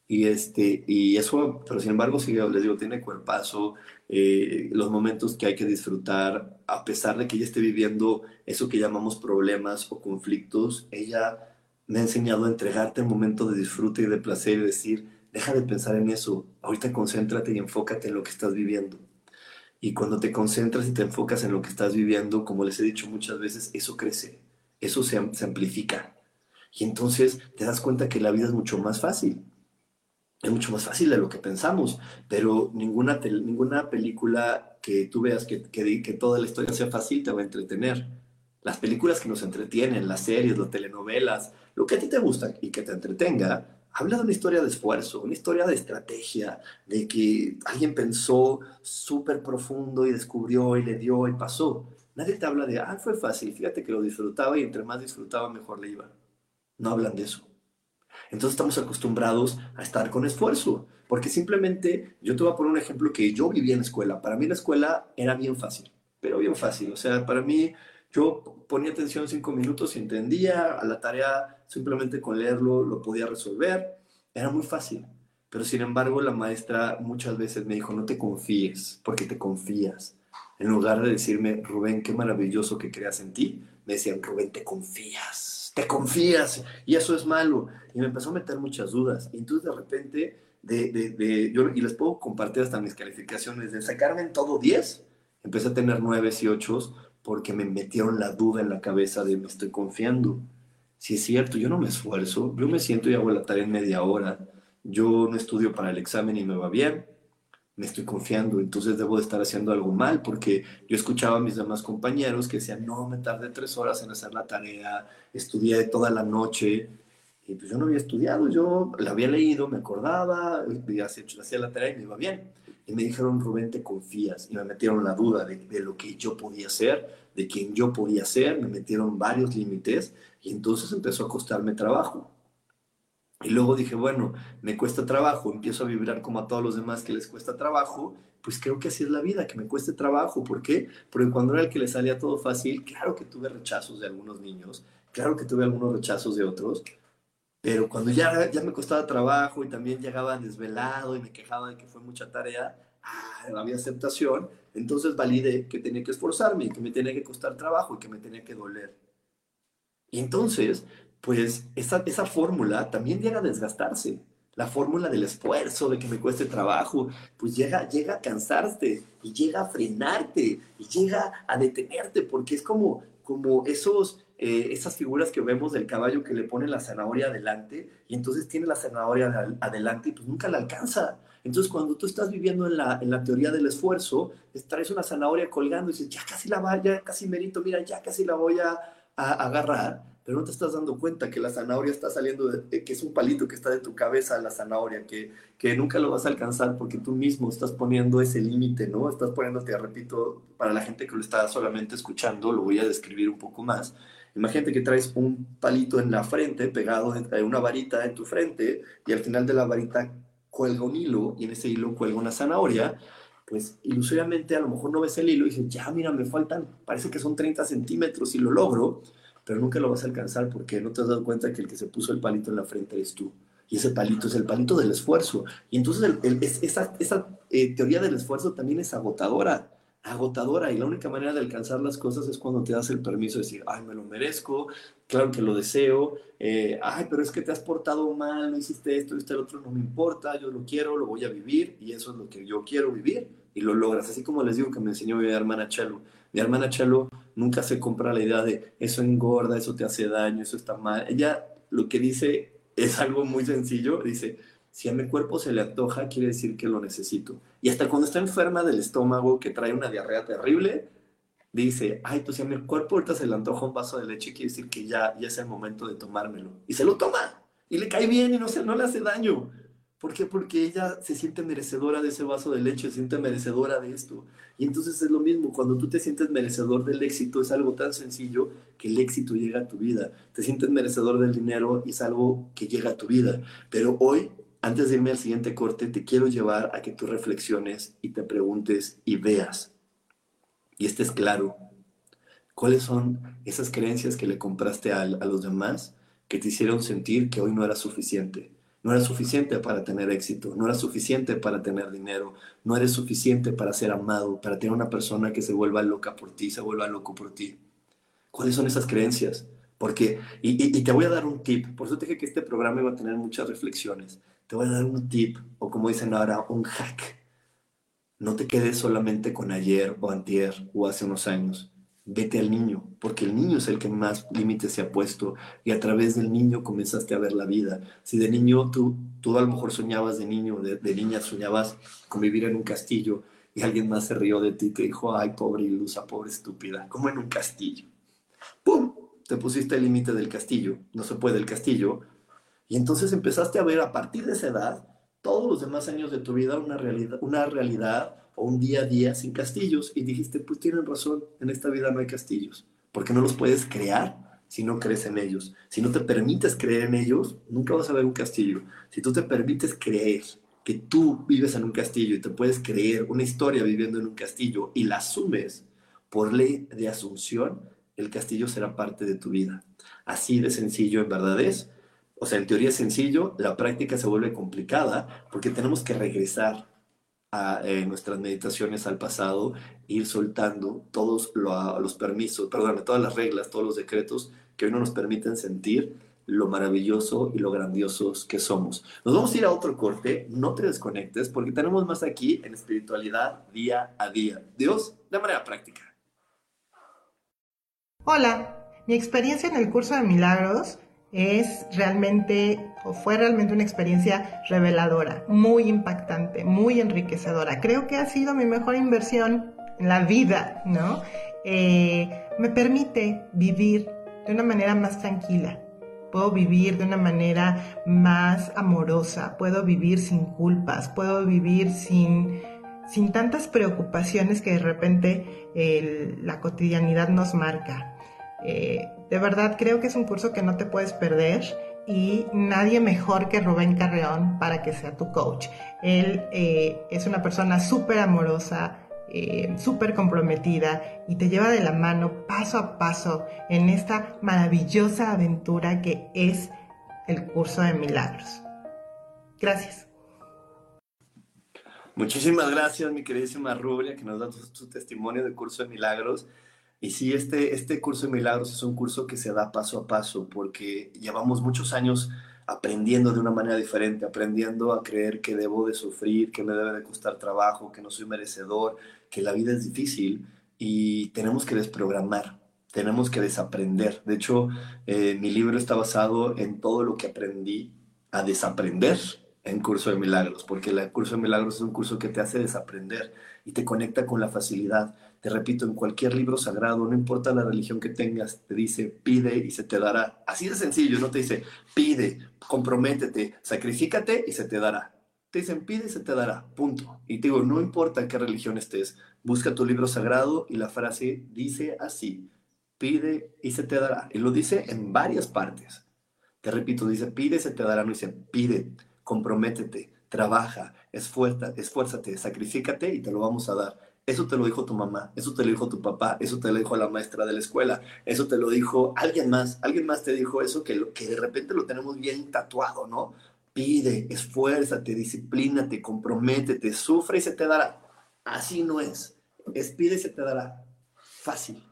Y, este, y eso, pero sin embargo, sí, les digo, tiene cuerpazo, eh, los momentos que hay que disfrutar, a pesar de que ella esté viviendo eso que llamamos problemas o conflictos, ella me ha enseñado a entregarte el momento de disfrute y de placer y decir, deja de pensar en eso, ahorita concéntrate y enfócate en lo que estás viviendo. Y cuando te concentras y te enfocas en lo que estás viviendo, como les he dicho muchas veces, eso crece, eso se, amplifica. Y entonces te das cuenta que la vida es mucho más fácil. Es mucho más fácil de lo que pensamos, pero ninguna, ninguna película que tú veas que, que, que toda la historia sea fácil te va a entretener. Las películas que nos entretienen, las series, las telenovelas, lo que a ti te gusta y que te entretenga, habla de una historia de esfuerzo, una historia de estrategia, de que alguien pensó súper profundo y descubrió y le dio y pasó. Nadie te habla de, ah, fue fácil, fíjate que lo disfrutaba y entre más disfrutaba, mejor le iba. No hablan de eso. Entonces estamos acostumbrados a estar con esfuerzo, porque simplemente, yo te voy a poner un ejemplo que yo viví en la escuela. Para mí la escuela era bien fácil, pero bien fácil. O sea, para mí yo ponía atención cinco minutos y entendía, a la tarea simplemente con leerlo lo podía resolver, era muy fácil. Pero sin embargo, la maestra muchas veces me dijo, no te confíes, porque te confías. En lugar de decirme, Rubén, qué maravilloso que creas en ti, me decían, Rubén, te confías, te confías, y eso es malo. Y me empezó a meter muchas dudas. Y entonces de repente, de, yo, y les puedo compartir hasta mis calificaciones, de sacarme en todo 10, empecé a tener 9 y 8 porque me metieron la duda en la cabeza de me estoy confiando. Si es cierto, yo no me esfuerzo, yo me siento y hago la tarea en media hora, yo no estudio para el examen y me va bien, me estoy confiando, entonces debo de estar haciendo algo mal, porque yo escuchaba a mis demás compañeros que decían, no, me tardé tres horas en hacer la tarea, estudié toda la noche, y pues yo no había estudiado, yo la había leído, me acordaba, hacía la tarea y me iba bien. Y me dijeron, Rubén, te confías, y me metieron la duda de, lo que yo podía hacer, de quién yo podía ser, me metieron varios límites, y entonces empezó a costarme trabajo. Y luego dije, bueno, me cuesta trabajo, empiezo a vibrar como a todos los demás que les cuesta trabajo, pues creo que así es la vida, que me cueste trabajo. ¿Por qué? Porque cuando era el que le salía todo fácil, claro que tuve rechazos de algunos niños, claro que tuve algunos rechazos de otros, pero cuando ya, ya me costaba trabajo y también llegaba desvelado y me quejaba de que fue mucha tarea, ah, había aceptación, entonces validé que tenía que esforzarme, que me tenía que costar trabajo y que me tenía que doler. Y entonces pues esa, esa fórmula también llega a desgastarse. La fórmula del esfuerzo, de que me cueste trabajo, pues llega, llega a cansarte y llega a frenarte y llega a detenerte, porque es como, como esos, eh, esas figuras que vemos del caballo que le pone la zanahoria adelante y entonces tiene la zanahoria adelante y pues nunca la alcanza. Entonces, cuando tú estás viviendo en la, en la teoría del esfuerzo, traes una zanahoria colgando y dices, ya casi la va, ya casi merito, mira, ya casi la voy a, a agarrar pero no te estás dando cuenta que la zanahoria está saliendo, de, que es un palito que está de tu cabeza la zanahoria, que, que nunca lo vas a alcanzar porque tú mismo estás poniendo ese límite, ¿no? Estás poniéndote, repito, para la gente que lo está solamente escuchando, lo voy a describir un poco más. Imagínate que traes un palito en la frente, pegado a una varita en tu frente, y al final de la varita cuelga un hilo, y en ese hilo cuelga una zanahoria, pues ilusoriamente a lo mejor no ves el hilo y dices, ya, mira, me faltan, parece que son 30 centímetros y lo logro, pero nunca lo vas a alcanzar porque no te has dado cuenta que el que se puso el palito en la frente eres tú. Y ese palito es el palito del esfuerzo. Y entonces esa, esa eh, teoría del esfuerzo también es agotadora, agotadora. Y la única manera de alcanzar las cosas es cuando te das el permiso de decir, ay, me lo merezco, claro que lo deseo, eh, ay, pero es que te has portado mal, no hiciste esto, hiciste el otro, no me importa, yo lo quiero, lo voy a vivir y eso es lo que yo quiero vivir y lo logras. Así como les digo que me enseñó mi hermana Chelo mi hermana Chalo nunca se compra la idea de eso engorda, eso te hace daño, eso está mal. Ella lo que dice es algo muy sencillo. Dice, si a mi cuerpo se le antoja, quiere decir que lo necesito. Y hasta cuando está enferma del estómago, que trae una diarrea terrible, dice, ay, pues si a mi cuerpo ahorita se le antoja un vaso de leche, quiere decir que ya, ya es el momento de tomármelo. Y se lo toma. Y le cae bien y no, se, no le hace daño. ¿Por qué? Porque ella se siente merecedora de ese vaso de leche, se siente merecedora de esto. Y entonces es lo mismo, cuando tú te sientes merecedor del éxito, es algo tan sencillo que el éxito llega a tu vida. Te sientes merecedor del dinero y es algo que llega a tu vida. Pero hoy, antes de irme al siguiente corte, te quiero llevar a que tú reflexiones y te preguntes y veas. Y estés claro, ¿cuáles son esas creencias que le compraste a, los demás que te hicieron sentir que hoy no era suficiente? No era suficiente para tener éxito, no era suficiente para tener dinero, no eres suficiente para ser amado, para tener una persona que se vuelva loca por ti, se vuelva loco por ti. ¿Cuáles son esas creencias? Porque, y, te voy a dar un tip, por eso te dije que este programa iba a tener muchas reflexiones. Te voy a dar un tip, o como dicen ahora, un hack. No te quedes solamente con ayer o antier o hace unos años vete al niño, porque el niño es el que más límites se ha puesto y a través del niño comenzaste a ver la vida. Si de niño tú, tú a lo mejor soñabas de niño, de, niña soñabas con vivir en un castillo y alguien más se rió de ti y te dijo, ay, pobre ilusa, pobre estúpida, como en un castillo. Te pusiste el límite del castillo, no se puede el castillo. Y entonces empezaste a ver a partir de esa edad, todos los demás años de tu vida, una realidad, una realidad o un día a día sin castillos y dijiste, pues tienen razón, en esta vida no hay castillos, porque no los puedes crear si no crees en ellos. Si no te permites creer en ellos, nunca vas a ver un castillo. Si tú te permites creer que tú vives en un castillo y te puedes creer una historia viviendo en un castillo y la asumes por ley de asunción, el castillo será parte de tu vida. Así de sencillo en verdad es. O sea, en teoría es sencillo, la práctica se vuelve complicada porque tenemos que regresar a eh, nuestras meditaciones al pasado, ir soltando todos los permisos, perdón, todas las reglas, todos los decretos que hoy no nos permiten sentir lo maravilloso y lo grandiosos que somos. Nos vamos a ir a otro corte, no te desconectes porque tenemos más aquí en espiritualidad día a día. Dios de manera práctica. Hola, mi experiencia en el curso de milagros es realmente o fue realmente una experiencia reveladora, muy impactante, muy enriquecedora. Creo que ha sido mi mejor inversión en la vida, ¿no? Eh, me permite vivir de una manera más tranquila, puedo vivir de una manera más amorosa, puedo vivir sin culpas, puedo vivir sin, sin tantas preocupaciones que de repente la cotidianidad nos marca. Eh, de verdad creo que es un curso que no te puedes perder y nadie mejor que Rubén Carreón para que sea tu coach. Él eh, es una persona súper amorosa, eh, súper comprometida y te lleva de la mano paso a paso en esta maravillosa aventura que es el curso de milagros. Gracias. Muchísimas gracias, mi queridísima Rubia, que nos da su testimonio del curso de milagros. Y sí, este, este curso de milagros es un curso que se da paso a paso porque llevamos muchos años aprendiendo de una manera diferente, aprendiendo a creer que debo de sufrir, que me debe de costar trabajo, que no soy merecedor, que la vida es difícil y tenemos que desprogramar, tenemos que desaprender. De hecho, eh, mi libro está basado en todo lo que aprendí a desaprender en Curso de Milagros, porque el Curso de Milagros es un curso que te hace desaprender y te conecta con la facilidad. Te repito, en cualquier libro sagrado, no importa la religión que tengas, te dice pide y se te dará. Así de sencillo, no te dice pide, comprométete, sacrifícate y se te dará. Te dicen pide y se te dará, punto. Y te digo, no importa qué religión estés, busca tu libro sagrado y la frase dice así, pide y se te dará. Y lo dice en varias partes. Te repito, dice pide y se te dará, no dice pide, comprométete, trabaja, esfuérzate, esfuérzate, sacrifícate y te lo vamos a dar. Eso te lo dijo tu mamá, eso te lo dijo tu papá, eso te lo dijo la maestra de la escuela, eso te lo dijo alguien más, alguien más te dijo eso que, de repente lo tenemos bien tatuado, ¿no? Pide, esfuérzate, disciplínate, comprométete, sufre y se te dará. Así no es. Es pide y se te dará. Fácil.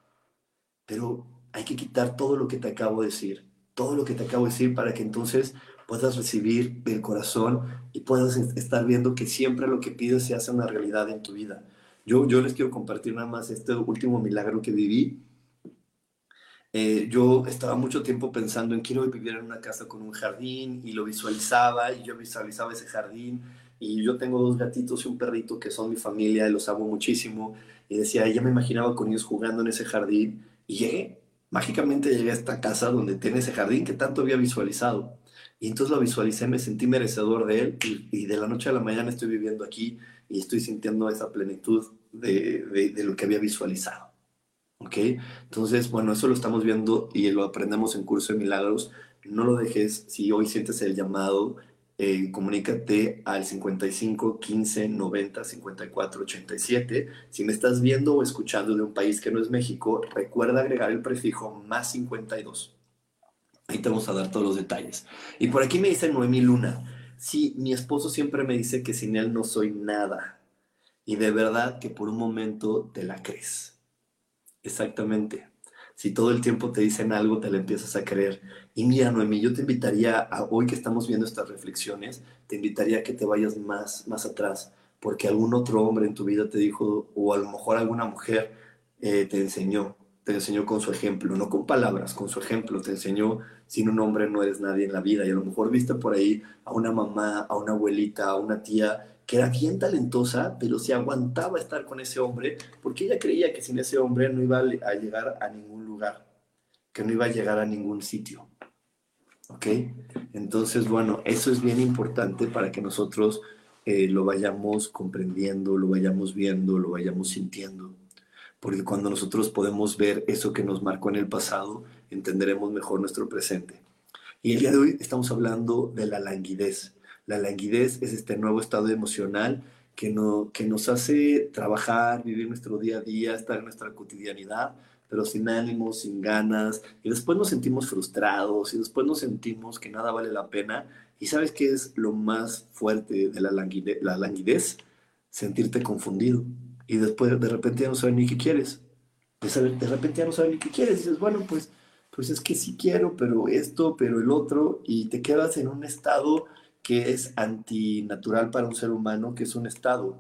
Pero hay que quitar todo lo que te acabo de decir, todo lo que te acabo de decir para que entonces puedas recibir del corazón y puedas estar viendo que siempre lo que pides se hace una realidad en tu vida. Yo, yo les quiero compartir nada más este último milagro que viví. Eh, yo estaba mucho tiempo pensando en quiero vivir en una casa con un jardín y lo visualizaba y yo visualizaba ese jardín y yo tengo dos gatitos y un perrito que son mi familia y los amo muchísimo y decía, ya me imaginaba con ellos jugando en ese jardín y llegué, mágicamente llegué a esta casa donde tiene ese jardín que tanto había visualizado y entonces lo visualicé, me sentí merecedor de él y, de la noche a la mañana estoy viviendo aquí y estoy sintiendo esa plenitud de, de, lo que había visualizado. ¿Ok? Entonces, bueno, eso lo estamos viendo y lo aprendemos en Curso de Milagros. No lo dejes, si hoy sientes el llamado, eh, comunícate al 55 15 90 54 87. Si me estás viendo o escuchando de un país que no es México, recuerda agregar el prefijo más 52 Ahí te vamos a dar todos los detalles. Y por aquí me dice Noemí Luna, sí, mi esposo siempre me dice que sin él no soy nada. Y de verdad que por un momento te la crees. Exactamente. Si todo el tiempo te dicen algo, te la empiezas a creer. Y mira, Noemí, yo te invitaría, a, hoy que estamos viendo estas reflexiones, te invitaría a que te vayas más, más atrás, porque algún otro hombre en tu vida te dijo, o a lo mejor alguna mujer eh, te enseñó, te enseñó con su ejemplo, no con palabras, con su ejemplo, te enseñó sin un hombre no eres nadie en la vida. Y a lo mejor viste por ahí a una mamá, a una abuelita, a una tía que era bien talentosa, pero se aguantaba estar con ese hombre porque ella creía que sin ese hombre no iba a llegar a ningún lugar, que no iba a llegar a ningún sitio. ¿Ok? Entonces, bueno, eso es bien importante para que nosotros eh, lo vayamos comprendiendo, lo vayamos viendo, lo vayamos sintiendo. Porque cuando nosotros podemos ver eso que nos marcó en el pasado, entenderemos mejor nuestro presente. Y el día de hoy estamos hablando de la languidez. La languidez es este nuevo estado emocional que, no, que nos hace trabajar, vivir nuestro día a día, estar en nuestra cotidianidad, pero sin ánimo, sin ganas, y después nos sentimos frustrados, y después nos sentimos que nada vale la pena. ¿Y sabes qué es lo más fuerte de la, la languidez? Sentirte confundido. Y después de repente ya no sabes ni qué quieres. De, repente ya no sabes ni qué quieres. Dices, bueno, pues, pues es que sí quiero, pero esto, pero el otro, y te quedas en un estado que es antinatural para un ser humano, que es un estado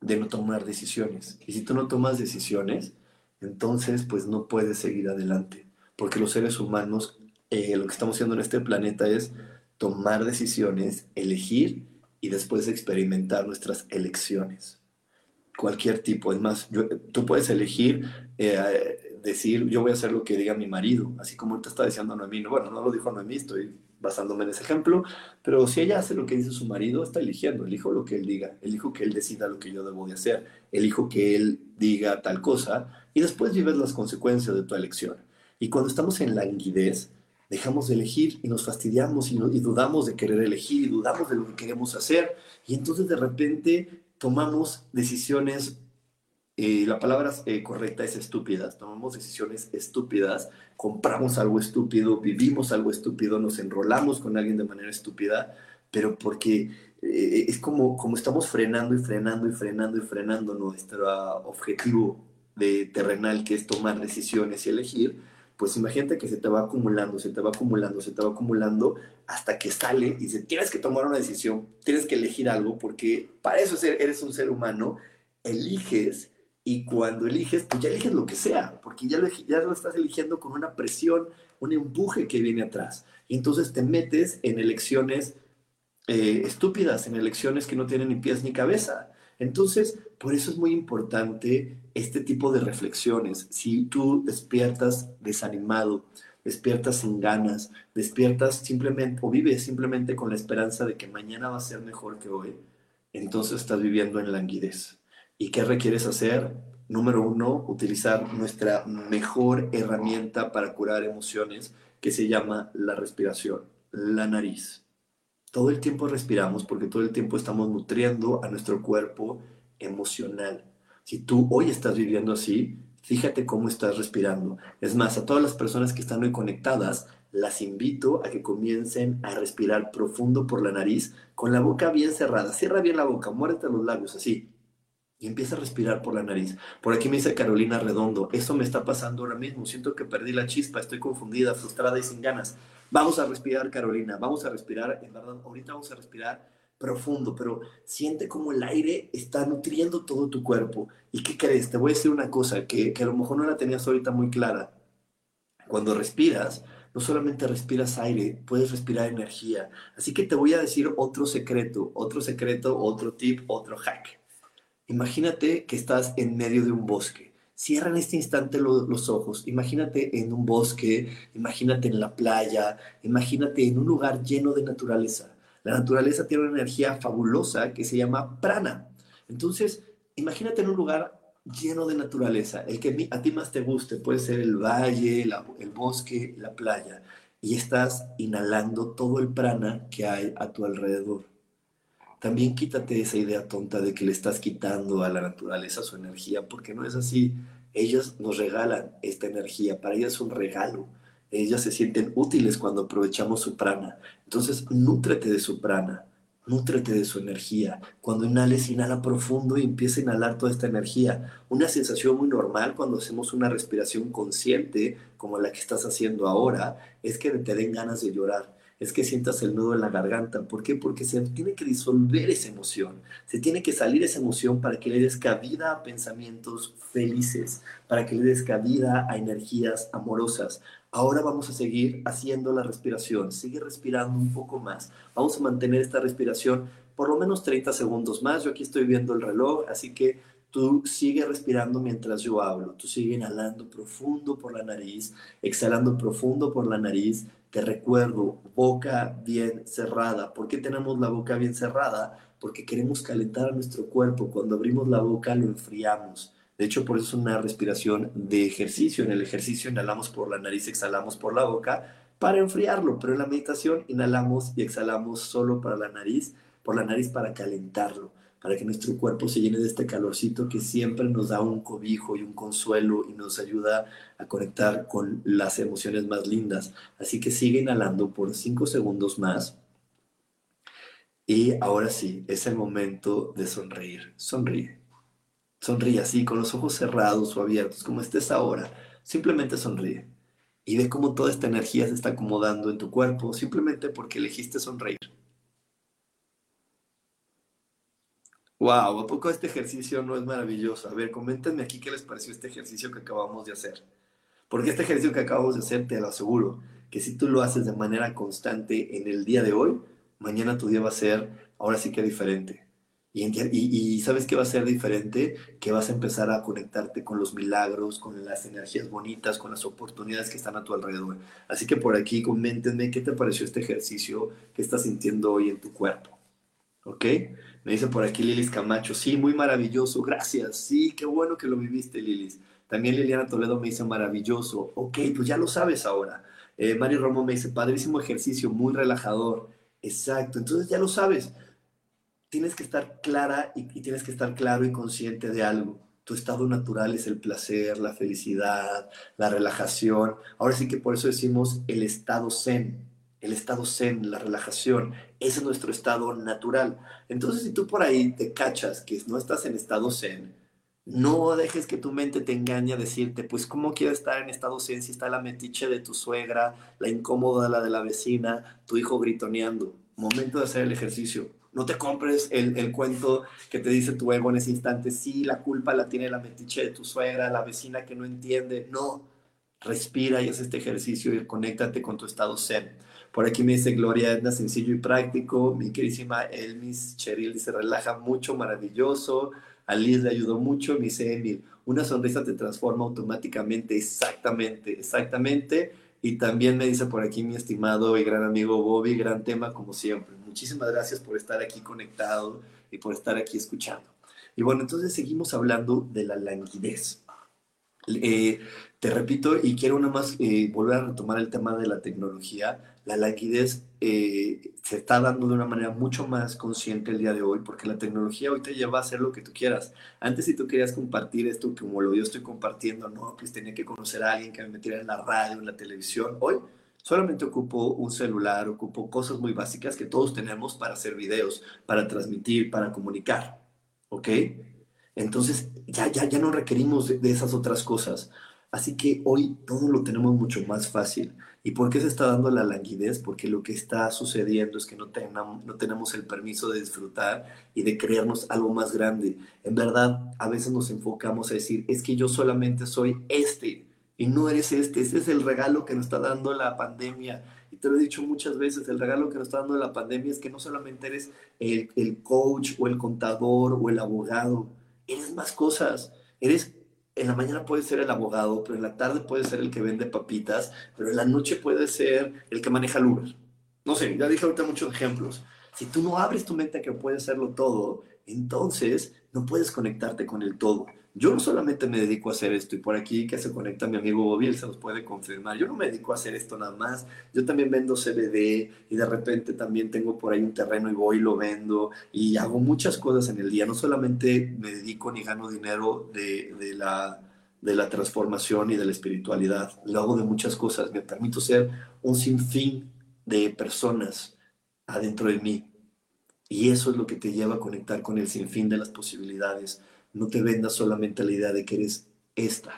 de no tomar decisiones. Y si tú no tomas decisiones, entonces pues no puedes seguir adelante, porque los seres humanos, eh, lo que estamos haciendo en este planeta es tomar decisiones, elegir y después experimentar nuestras elecciones. Cualquier tipo, es más, tú puedes elegir eh, decir, yo voy a hacer lo que diga mi marido, así como te está diciendo Noemí, bueno, no lo dijo Noemí, estoy basándome en ese ejemplo, pero si ella hace lo que dice su marido, está eligiendo, elijo lo que él diga, elijo que él decida lo que yo debo de hacer, elijo que él diga tal cosa y después vives las consecuencias de tu elección. Y cuando estamos en languidez, dejamos de elegir y nos fastidiamos y, y dudamos de querer elegir y dudamos de lo que queremos hacer y entonces de repente tomamos decisiones eh, la palabra eh, correcta es estúpidas. Tomamos decisiones estúpidas, compramos algo estúpido, vivimos algo estúpido, nos enrolamos con alguien de manera estúpida, pero porque eh, es como, como estamos frenando y frenando y frenando y frenando nuestro objetivo de terrenal, que es tomar decisiones y elegir, pues imagínate que se te va acumulando, se te va acumulando, se te va acumulando hasta que sale y dice, tienes que tomar una decisión, tienes que elegir algo, porque para eso eres un ser humano, eliges y cuando eliges, pues ya eliges lo que sea, porque ya lo, ya lo estás eligiendo con una presión, un empuje que viene atrás. Y entonces te metes en elecciones eh, estúpidas, en elecciones que no tienen ni pies ni cabeza. Entonces, por eso es muy importante este tipo de reflexiones. Si tú despiertas desanimado, despiertas sin ganas, despiertas simplemente o vives simplemente con la esperanza de que mañana va a ser mejor que hoy, entonces estás viviendo en languidez. ¿Y qué requieres hacer? Número uno, utilizar nuestra mejor herramienta para curar emociones, que se llama la respiración, la nariz. Todo el tiempo respiramos porque todo el tiempo estamos nutriendo a nuestro cuerpo emocional. Si tú hoy estás viviendo así, fíjate cómo estás respirando. Es más, a todas las personas que están hoy conectadas, las invito a que comiencen a respirar profundo por la nariz con la boca bien cerrada. Cierra bien la boca, muérete los labios así y empieza a respirar por la nariz. Por aquí me dice Carolina Redondo, eso me está pasando ahora mismo, siento que perdí la chispa, estoy confundida, frustrada y sin ganas. Vamos a respirar, Carolina, vamos a respirar, en verdad, ahorita vamos a respirar profundo, pero siente como el aire está nutriendo todo tu cuerpo. ¿Y qué crees? Te voy a decir una cosa que, que a lo mejor no la tenías ahorita muy clara. Cuando respiras, no solamente respiras aire, puedes respirar energía. Así que te voy a decir otro secreto, otro secreto, otro tip, otro hack. Imagínate que estás en medio de un bosque. Cierra en este instante los ojos. Imagínate en un bosque, imagínate en la playa, imagínate en un lugar lleno de naturaleza. La naturaleza tiene una energía fabulosa que se llama prana. Entonces, imagínate en un lugar lleno de naturaleza, el que a ti más te guste, puede ser el valle, el bosque, la playa, y estás inhalando todo el prana que hay a tu alrededor también quítate esa idea tonta de que le estás quitando a la naturaleza su energía, porque no es así. Ellas nos regalan esta energía, para ellas es un regalo. Ellas se sienten útiles cuando aprovechamos su prana. Entonces, nútrete de su prana, nútrete de su energía. Cuando inhales, inhala profundo y empieza a inhalar toda esta energía. Una sensación muy normal cuando hacemos una respiración consciente, como la que estás haciendo ahora, es que te den ganas de llorar es que sientas el nudo en la garganta. ¿Por qué? Porque se tiene que disolver esa emoción, se tiene que salir esa emoción para que le des cabida a pensamientos felices, para que le des cabida a energías amorosas. Ahora vamos a seguir haciendo la respiración, sigue respirando un poco más. Vamos a mantener esta respiración por lo menos 30 segundos más. Yo aquí estoy viendo el reloj, así que Tú sigue respirando mientras yo hablo. Tú sigue inhalando profundo por la nariz, exhalando profundo por la nariz. Te recuerdo, boca bien cerrada. ¿Por qué tenemos la boca bien cerrada? Porque queremos calentar a nuestro cuerpo. Cuando abrimos la boca lo enfriamos. De hecho, por eso es una respiración de ejercicio. En el ejercicio inhalamos por la nariz, exhalamos por la boca para enfriarlo, pero en la meditación inhalamos y exhalamos solo para la nariz, por la nariz para calentarlo para que nuestro cuerpo se llene de este calorcito que siempre nos da un cobijo y un consuelo y nos ayuda a conectar con las emociones más lindas. Así que sigue inhalando por cinco segundos más. Y ahora sí, es el momento de sonreír. Sonríe. Sonríe así, con los ojos cerrados o abiertos, como estés ahora. Simplemente sonríe. Y ve cómo toda esta energía se está acomodando en tu cuerpo, simplemente porque elegiste sonreír. Wow, ¿a poco este ejercicio no es maravilloso? A ver, coméntenme aquí qué les pareció este ejercicio que acabamos de hacer. Porque este ejercicio que acabamos de hacer, te lo aseguro, que si tú lo haces de manera constante en el día de hoy, mañana tu día va a ser ahora sí que diferente. Y, sabes qué va a ser diferente, que vas a empezar a conectarte con los milagros, con las energías bonitas, con las oportunidades que están a tu alrededor. Así que por aquí coméntenme qué te pareció este ejercicio que estás sintiendo hoy en tu cuerpo. ¿Ok? Me dice por aquí Lilis Camacho, sí, muy maravilloso, gracias, sí, qué bueno que lo viviste Lilis. También Liliana Toledo me dice maravilloso, ok, pues ya lo sabes ahora. Eh, Mari Romo me dice, padrísimo ejercicio, muy relajador. Exacto, entonces ya lo sabes. Tienes que estar clara y, y tienes que estar claro y consciente de algo. Tu estado natural es el placer, la felicidad, la relajación. Ahora sí que por eso decimos el estado zen el estado zen, la relajación, ese es nuestro estado natural. Entonces, si tú por ahí te cachas que no estás en estado zen, no dejes que tu mente te engañe a decirte, pues, ¿cómo quiero estar en estado zen si está la metiche de tu suegra, la incómoda, la de la vecina, tu hijo gritoneando? Momento de hacer el ejercicio. No te compres el, cuento que te dice tu ego en ese instante, sí, la culpa la tiene la metiche de tu suegra, la vecina que no entiende. No, respira y haz este ejercicio y conéctate con tu estado zen. Por aquí me dice Gloria Edna, sencillo y práctico. Mi queridísima Elmis Cheryl dice, relaja mucho, maravilloso. A Liz le ayudó mucho. Me dice Emil, una sonrisa te transforma automáticamente. Exactamente, exactamente. Y también me dice por aquí mi estimado y gran amigo Bobby, gran tema como siempre. Muchísimas gracias por estar aquí conectado y por estar aquí escuchando. Y bueno, entonces seguimos hablando de la languidez. Eh, te repito, y quiero nada más eh, volver a retomar el tema de la tecnología. La liquidez eh, se está dando de una manera mucho más consciente el día de hoy, porque la tecnología hoy te lleva a hacer lo que tú quieras. Antes, si tú querías compartir esto, como lo yo estoy compartiendo, no, pues tenía que conocer a alguien que me metiera en la radio, en la televisión. Hoy solamente ocupo un celular, ocupo cosas muy básicas que todos tenemos para hacer videos, para transmitir, para comunicar. ¿Ok? Entonces, ya, ya, ya no requerimos de esas otras cosas. Así que hoy todo lo tenemos mucho más fácil. ¿Y por qué se está dando la languidez? Porque lo que está sucediendo es que no, no tenemos el permiso de disfrutar y de creernos algo más grande. En verdad, a veces nos enfocamos a decir, es que yo solamente soy este y no eres este. Ese es el regalo que nos está dando la pandemia. Y te lo he dicho muchas veces, el regalo que nos está dando la pandemia es que no solamente eres el, el coach o el contador o el abogado, eres más cosas. Eres en la mañana puede ser el abogado, pero en la tarde puede ser el que vende papitas, pero en la noche puede ser el que maneja el Uber. No sé, ya dije ahorita muchos ejemplos. Si tú no abres tu mente a que puede serlo todo, entonces no puedes conectarte con el todo. Yo no solamente me dedico a hacer esto, y por aquí que se conecta mi amigo Bobby, se los puede confirmar. Yo no me dedico a hacer esto nada más. Yo también vendo CBD y de repente también tengo por ahí un terreno y voy y lo vendo y hago muchas cosas en el día. No solamente me dedico ni gano dinero de, de la, de la transformación y de la espiritualidad. Lo hago de muchas cosas. Me permito ser un sinfín de personas adentro de mí. Y eso es lo que te lleva a conectar con el sinfín de las posibilidades no te vendas solamente la idea de que eres esta,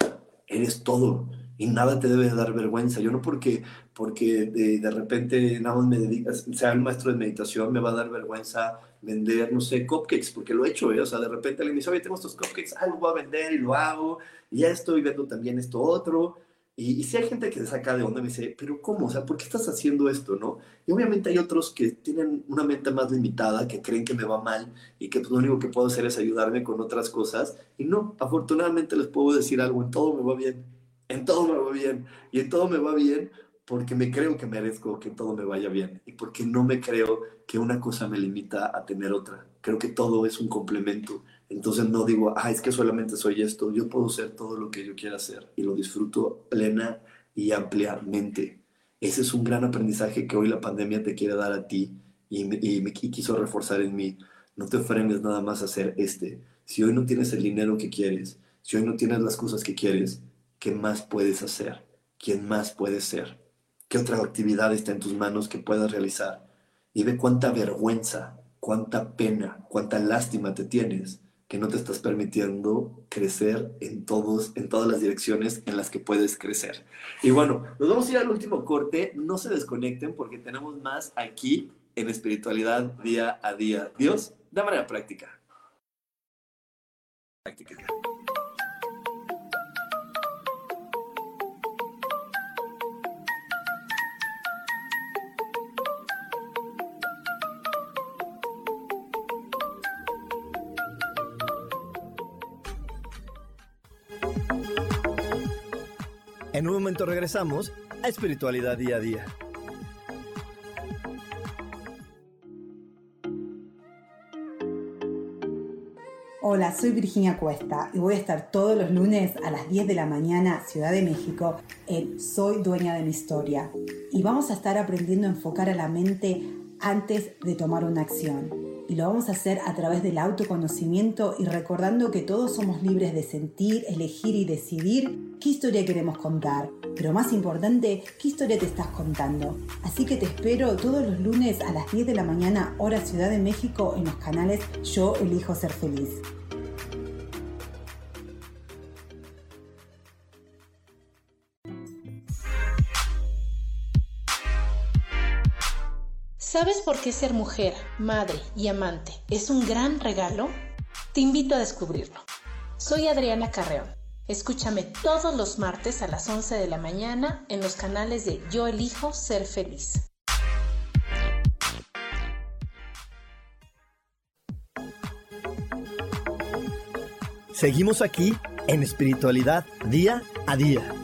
eres todo y nada te debe dar vergüenza. Yo no porque, porque de, repente nada más me dedicas, sea el maestro de meditación, me va a dar vergüenza vender, no sé, cupcakes, porque lo he hecho, ¿eh? o sea, de repente le dice, oye, tengo estos cupcakes, ah, voy a vender y lo hago, y ya estoy viendo también esto otro, y, si hay gente que se saca de onda y me dice, pero ¿cómo? O sea, ¿por qué estás haciendo esto, no? Y obviamente hay otros que tienen una mente más limitada, que creen que me va mal y que pues, lo único que puedo hacer es ayudarme con otras cosas. Y no, afortunadamente les puedo decir algo, en todo me va bien, en todo me va bien. Y en todo me va bien porque me creo que merezco que todo me vaya bien y porque no me creo que una cosa me limita a tener otra. Creo que todo es un complemento entonces no digo, ah, es que solamente soy esto, yo puedo ser todo lo que yo quiera hacer y lo disfruto plena y ampliamente. Ese es un gran aprendizaje que hoy la pandemia te quiere dar a ti y, me, quiso reforzar en mí. No te frenes nada más a hacer este. Si hoy no tienes el dinero que quieres, si hoy no tienes las cosas que quieres, ¿qué más puedes hacer? ¿Quién más puedes ser? ¿Qué otra actividad está en tus manos que puedas realizar? Y ve cuánta vergüenza, cuánta pena, cuánta lástima te tienes que no te estás permitiendo crecer en, todos, en todas las direcciones en las que puedes crecer. Y bueno, nos vamos a ir al último corte. No se desconecten porque tenemos más aquí en espiritualidad día a día. Dios, de manera práctica. Práctica. En un momento regresamos a Espiritualidad Día a Día. Hola, soy Virginia Cuesta y voy a estar todos los lunes a las 10 de la mañana, Ciudad de México, en Soy Dueña de mi Historia. Y vamos a estar aprendiendo a enfocar a la mente antes de tomar una acción y lo vamos a hacer a través del autoconocimiento y recordando que todos somos libres de sentir, elegir y decidir qué historia queremos contar. Pero más importante, qué historia te estás contando. Así que te espero todos los lunes a las 10 de la mañana, hora Ciudad de México, en los canales Yo Elijo Ser Feliz. ¿Sabes por qué ser mujer, madre y amante es un gran regalo? Te invito a descubrirlo. Soy Adriana Carreón. Escúchame todos los martes a las 11 de la mañana en los canales de Yo elijo ser feliz. Seguimos aquí en espiritualidad día a día.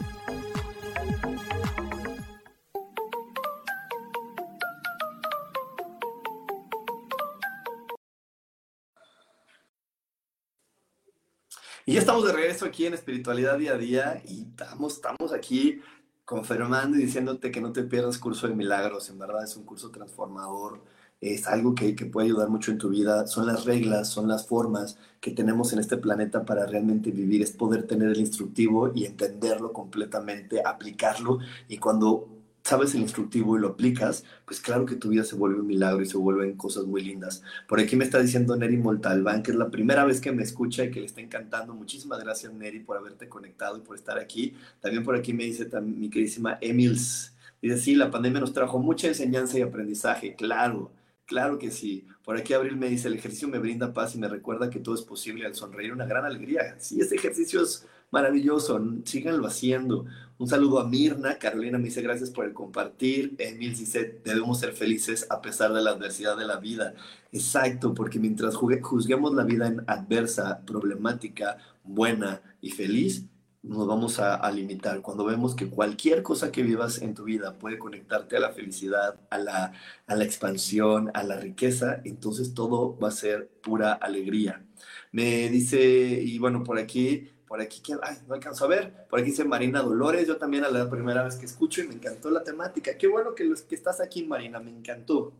Y ya estamos de regreso aquí en Espiritualidad Día a Día y estamos, estamos aquí confirmando y diciéndote que no te pierdas curso de milagros. En verdad es un curso transformador, es algo que, que puede ayudar mucho en tu vida. Son las reglas, son las formas que tenemos en este planeta para realmente vivir. Es poder tener el instructivo y entenderlo completamente, aplicarlo. Y cuando sabes el instructivo y lo aplicas, pues claro que tu vida se vuelve un milagro y se vuelven cosas muy lindas. Por aquí me está diciendo Neri Montalbán, que es la primera vez que me escucha y que le está encantando. Muchísimas gracias, Neri, por haberte conectado y por estar aquí. También por aquí me dice mi queridísima Emils. Dice, sí, la pandemia nos trajo mucha enseñanza y aprendizaje, claro. Claro que sí. Por aquí Abril me dice, el ejercicio me brinda paz y me recuerda que todo es posible al sonreír, una gran alegría. Sí, este ejercicio es maravilloso, síganlo haciendo. Un saludo a Mirna, Carolina me dice gracias por el compartir. Emil dice, debemos ser felices a pesar de la adversidad de la vida. Exacto, porque mientras juzguemos la vida en adversa, problemática, buena y feliz, nos vamos a, limitar. Cuando vemos que cualquier cosa que vivas en tu vida puede conectarte a la felicidad, a la, a la expansión, a la riqueza, entonces todo va a ser pura alegría. Me dice, y bueno, por aquí, por aquí, ay, no alcanzo a ver, por aquí dice Marina Dolores, yo también a la primera vez que escucho y me encantó la temática. Qué bueno que, los, que estás aquí, Marina, me encantó.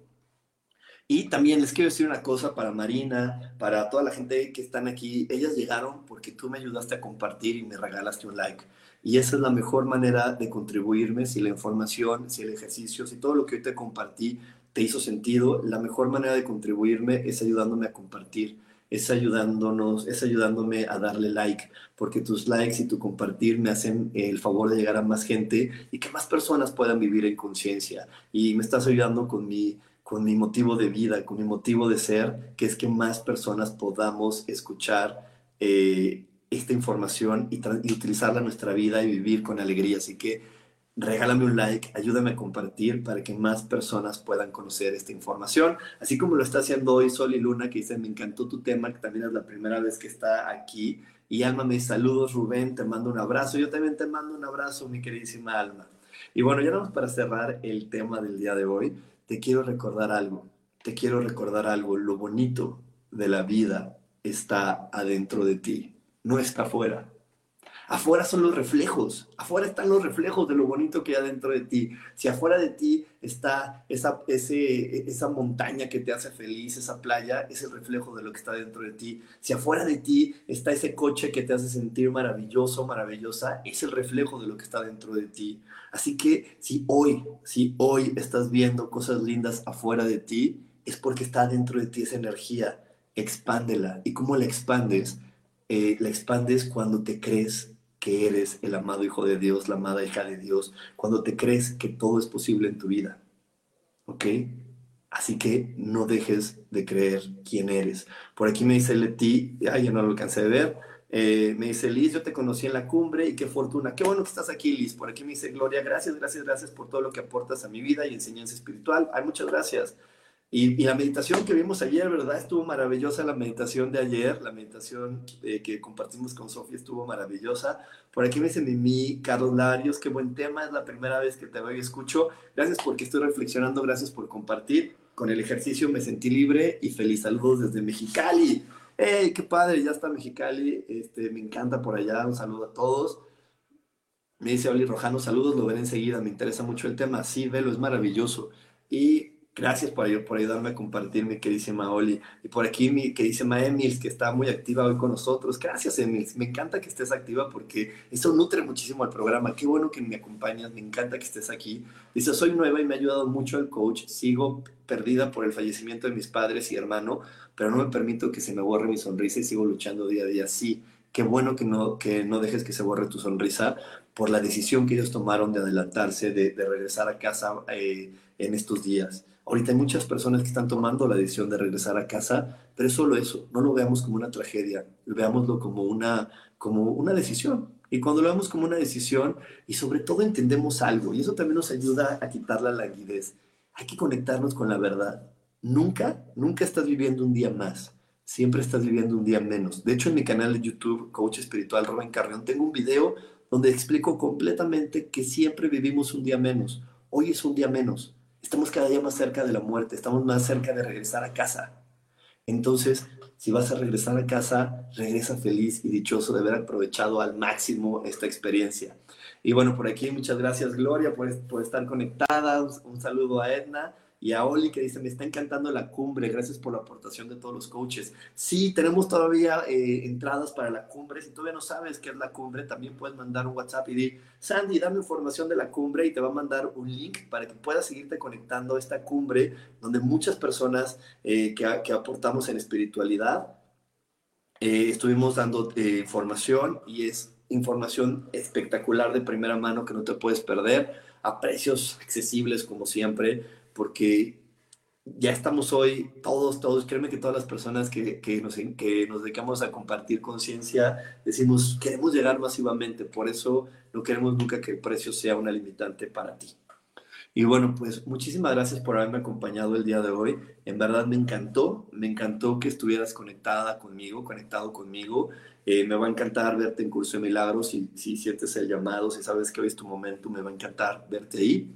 Y también les quiero decir una cosa para Marina, para toda la gente que están aquí. Ellas llegaron porque tú me ayudaste a compartir y me regalaste un like. Y esa es la mejor manera de contribuirme. Si la información, si el ejercicio, si todo lo que hoy te compartí te hizo sentido, la mejor manera de contribuirme es ayudándome a compartir, es ayudándonos, es ayudándome a darle like, porque tus likes y tu compartir me hacen el favor de llegar a más gente y que más personas puedan vivir en conciencia. Y me estás ayudando con mi con mi motivo de vida, con mi motivo de ser, que es que más personas podamos escuchar eh, esta información y, utilizarla en nuestra vida y vivir con alegría. Así que regálame un like, ayúdame a compartir para que más personas puedan conocer esta información. Así como lo está haciendo hoy Sol y Luna, que dice, me encantó tu tema, que también es la primera vez que está aquí. Y Alma me saludos, Rubén, te mando un abrazo. Yo también te mando un abrazo, mi queridísima Alma. Y bueno, ya vamos para cerrar el tema del día de hoy te quiero recordar algo, te quiero recordar algo, lo bonito de la vida está adentro de ti, no está afuera. Afuera son los reflejos, afuera están los reflejos de lo bonito que hay dentro de ti. Si afuera de ti está esa, esa montaña que te hace feliz, esa playa, es el reflejo de lo que está dentro de ti. Si afuera de ti está ese coche que te hace sentir maravilloso, maravillosa, es el reflejo de lo que está dentro de ti. Así que si hoy, si hoy estás viendo cosas lindas afuera de ti, es porque está dentro de ti esa energía. Expándela. ¿Y cómo la expandes? Eh, la expandes cuando te crees que eres el amado hijo de Dios, la amada hija de Dios, cuando te crees que todo es posible en tu vida. ¿Ok? Así que no dejes de creer quién eres. Por aquí me dice Leti, ay, ya no lo alcancé de ver. Eh, me dice Liz, yo te conocí en la cumbre y qué fortuna. Qué bueno que estás aquí, Liz. Por aquí me dice Gloria, gracias, gracias, gracias por todo lo que aportas a mi vida y enseñanza espiritual. Ay, muchas gracias. Y, la meditación que vimos ayer, ¿verdad? Estuvo maravillosa la meditación de ayer, la meditación eh, que compartimos con Sofía estuvo maravillosa. Por aquí me dice Mimi, Carlos Larios, qué buen tema, es la primera vez que te veo y escucho. Gracias porque estoy reflexionando, gracias por compartir. Con el ejercicio me sentí libre y feliz. Saludos desde Mexicali. ¡Hey, qué padre! Ya está Mexicali, este, me encanta por allá, un saludo a todos. Me dice Oli Rojano, saludos, lo veré enseguida, me interesa mucho el tema. Sí, velo, es maravilloso. Y Gracias por, ayudarme a compartir, mi queridísima Oli. Y por aquí mi queridísima Emils, que está muy activa hoy con nosotros. Gracias, Emils. Me encanta que estés activa porque eso nutre muchísimo al programa. Qué bueno que me acompañas. Me encanta que estés aquí. Dice, soy nueva y me ha ayudado mucho el coach. Sigo perdida por el fallecimiento de mis padres y hermano, pero no me permito que se me borre mi sonrisa y sigo luchando día a día. Sí, qué bueno que no, que no dejes que se borre tu sonrisa por la decisión que ellos tomaron de adelantarse, de, regresar a casa eh, en estos días. Ahorita hay muchas personas que están tomando la decisión de regresar a casa, pero es solo eso, no lo veamos como una tragedia, veámoslo como una, como una decisión. Y cuando lo vemos como una decisión y sobre todo entendemos algo, y eso también nos ayuda a quitar la languidez, hay que conectarnos con la verdad. Nunca, nunca estás viviendo un día más, siempre estás viviendo un día menos. De hecho, en mi canal de YouTube, Coach Espiritual Rubén Carrión, tengo un video donde explico completamente que siempre vivimos un día menos. Hoy es un día menos estamos cada día más cerca de la muerte, estamos más cerca de regresar a casa. Entonces, si vas a regresar a casa, regresa feliz y dichoso de haber aprovechado al máximo esta experiencia. Y bueno, por aquí muchas gracias Gloria por, por estar conectada, un saludo a Edna y a Oli que dice, me está encantando la cumbre, gracias por la aportación de todos los coaches. Sí, tenemos todavía eh, entradas para la cumbre, si todavía no sabes qué es la cumbre, también puedes mandar un WhatsApp y di, Sandy, dame información de la cumbre y te va a mandar un link para que puedas seguirte conectando a esta cumbre donde muchas personas eh, que, que, aportamos en espiritualidad eh, estuvimos dando información y es información espectacular de primera mano que no te puedes perder a precios accesibles como siempre porque ya estamos hoy, todos, todos, créeme que todas las personas que, que, nos, que nos dedicamos a compartir conciencia, decimos, queremos llegar masivamente, por eso no queremos nunca que el precio sea una limitante para ti. Y bueno, pues muchísimas gracias por haberme acompañado el día de hoy. En verdad me encantó, me encantó que estuvieras conectada conmigo, conectado conmigo. Eh, me va a encantar verte en Curso de Milagros, si, si sientes el llamado, si sabes que hoy es tu momento, me va a encantar verte ahí.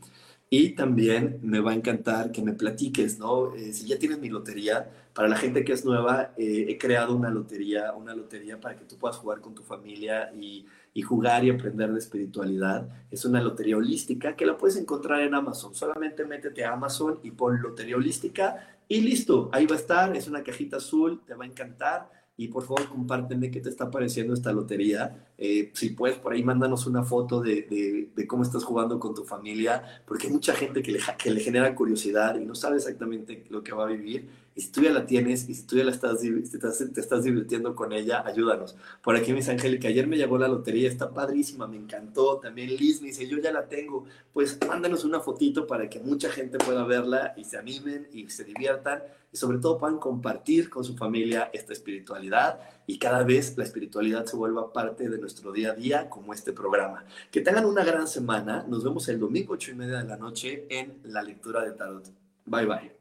Y también me va a encantar que me platiques, ¿no? Eh, si ya tienes mi lotería, para la gente que es nueva, eh, he creado una lotería, una lotería para que tú puedas jugar con tu familia y, y, jugar y aprender de espiritualidad. Es una lotería holística que la puedes encontrar en Amazon. Solamente métete a Amazon y pon lotería holística y listo, ahí va a estar. Es una cajita azul, te va a encantar y por favor compárteme qué te está pareciendo esta lotería. Eh, si puedes, por ahí mándanos una foto de, cómo estás jugando con tu familia, porque hay mucha gente que le genera curiosidad y no sabe exactamente lo que va a vivir. Si tú ya la tienes y si tú ya la estás, te estás divirtiendo con ella, ayúdanos. Por aquí, mis Angélica, ayer me llegó la lotería, está padrísima, me encantó. También Liz me dice, yo ya la tengo. Pues mándanos una fotito para que mucha gente pueda verla y se animen y se diviertan y sobre todo puedan compartir con su familia esta espiritualidad y cada vez la espiritualidad se vuelva parte de nuestro día a día como este programa. Que tengan una gran semana. Nos vemos el domingo 8 y media de la noche en la lectura de tarot. Bye bye.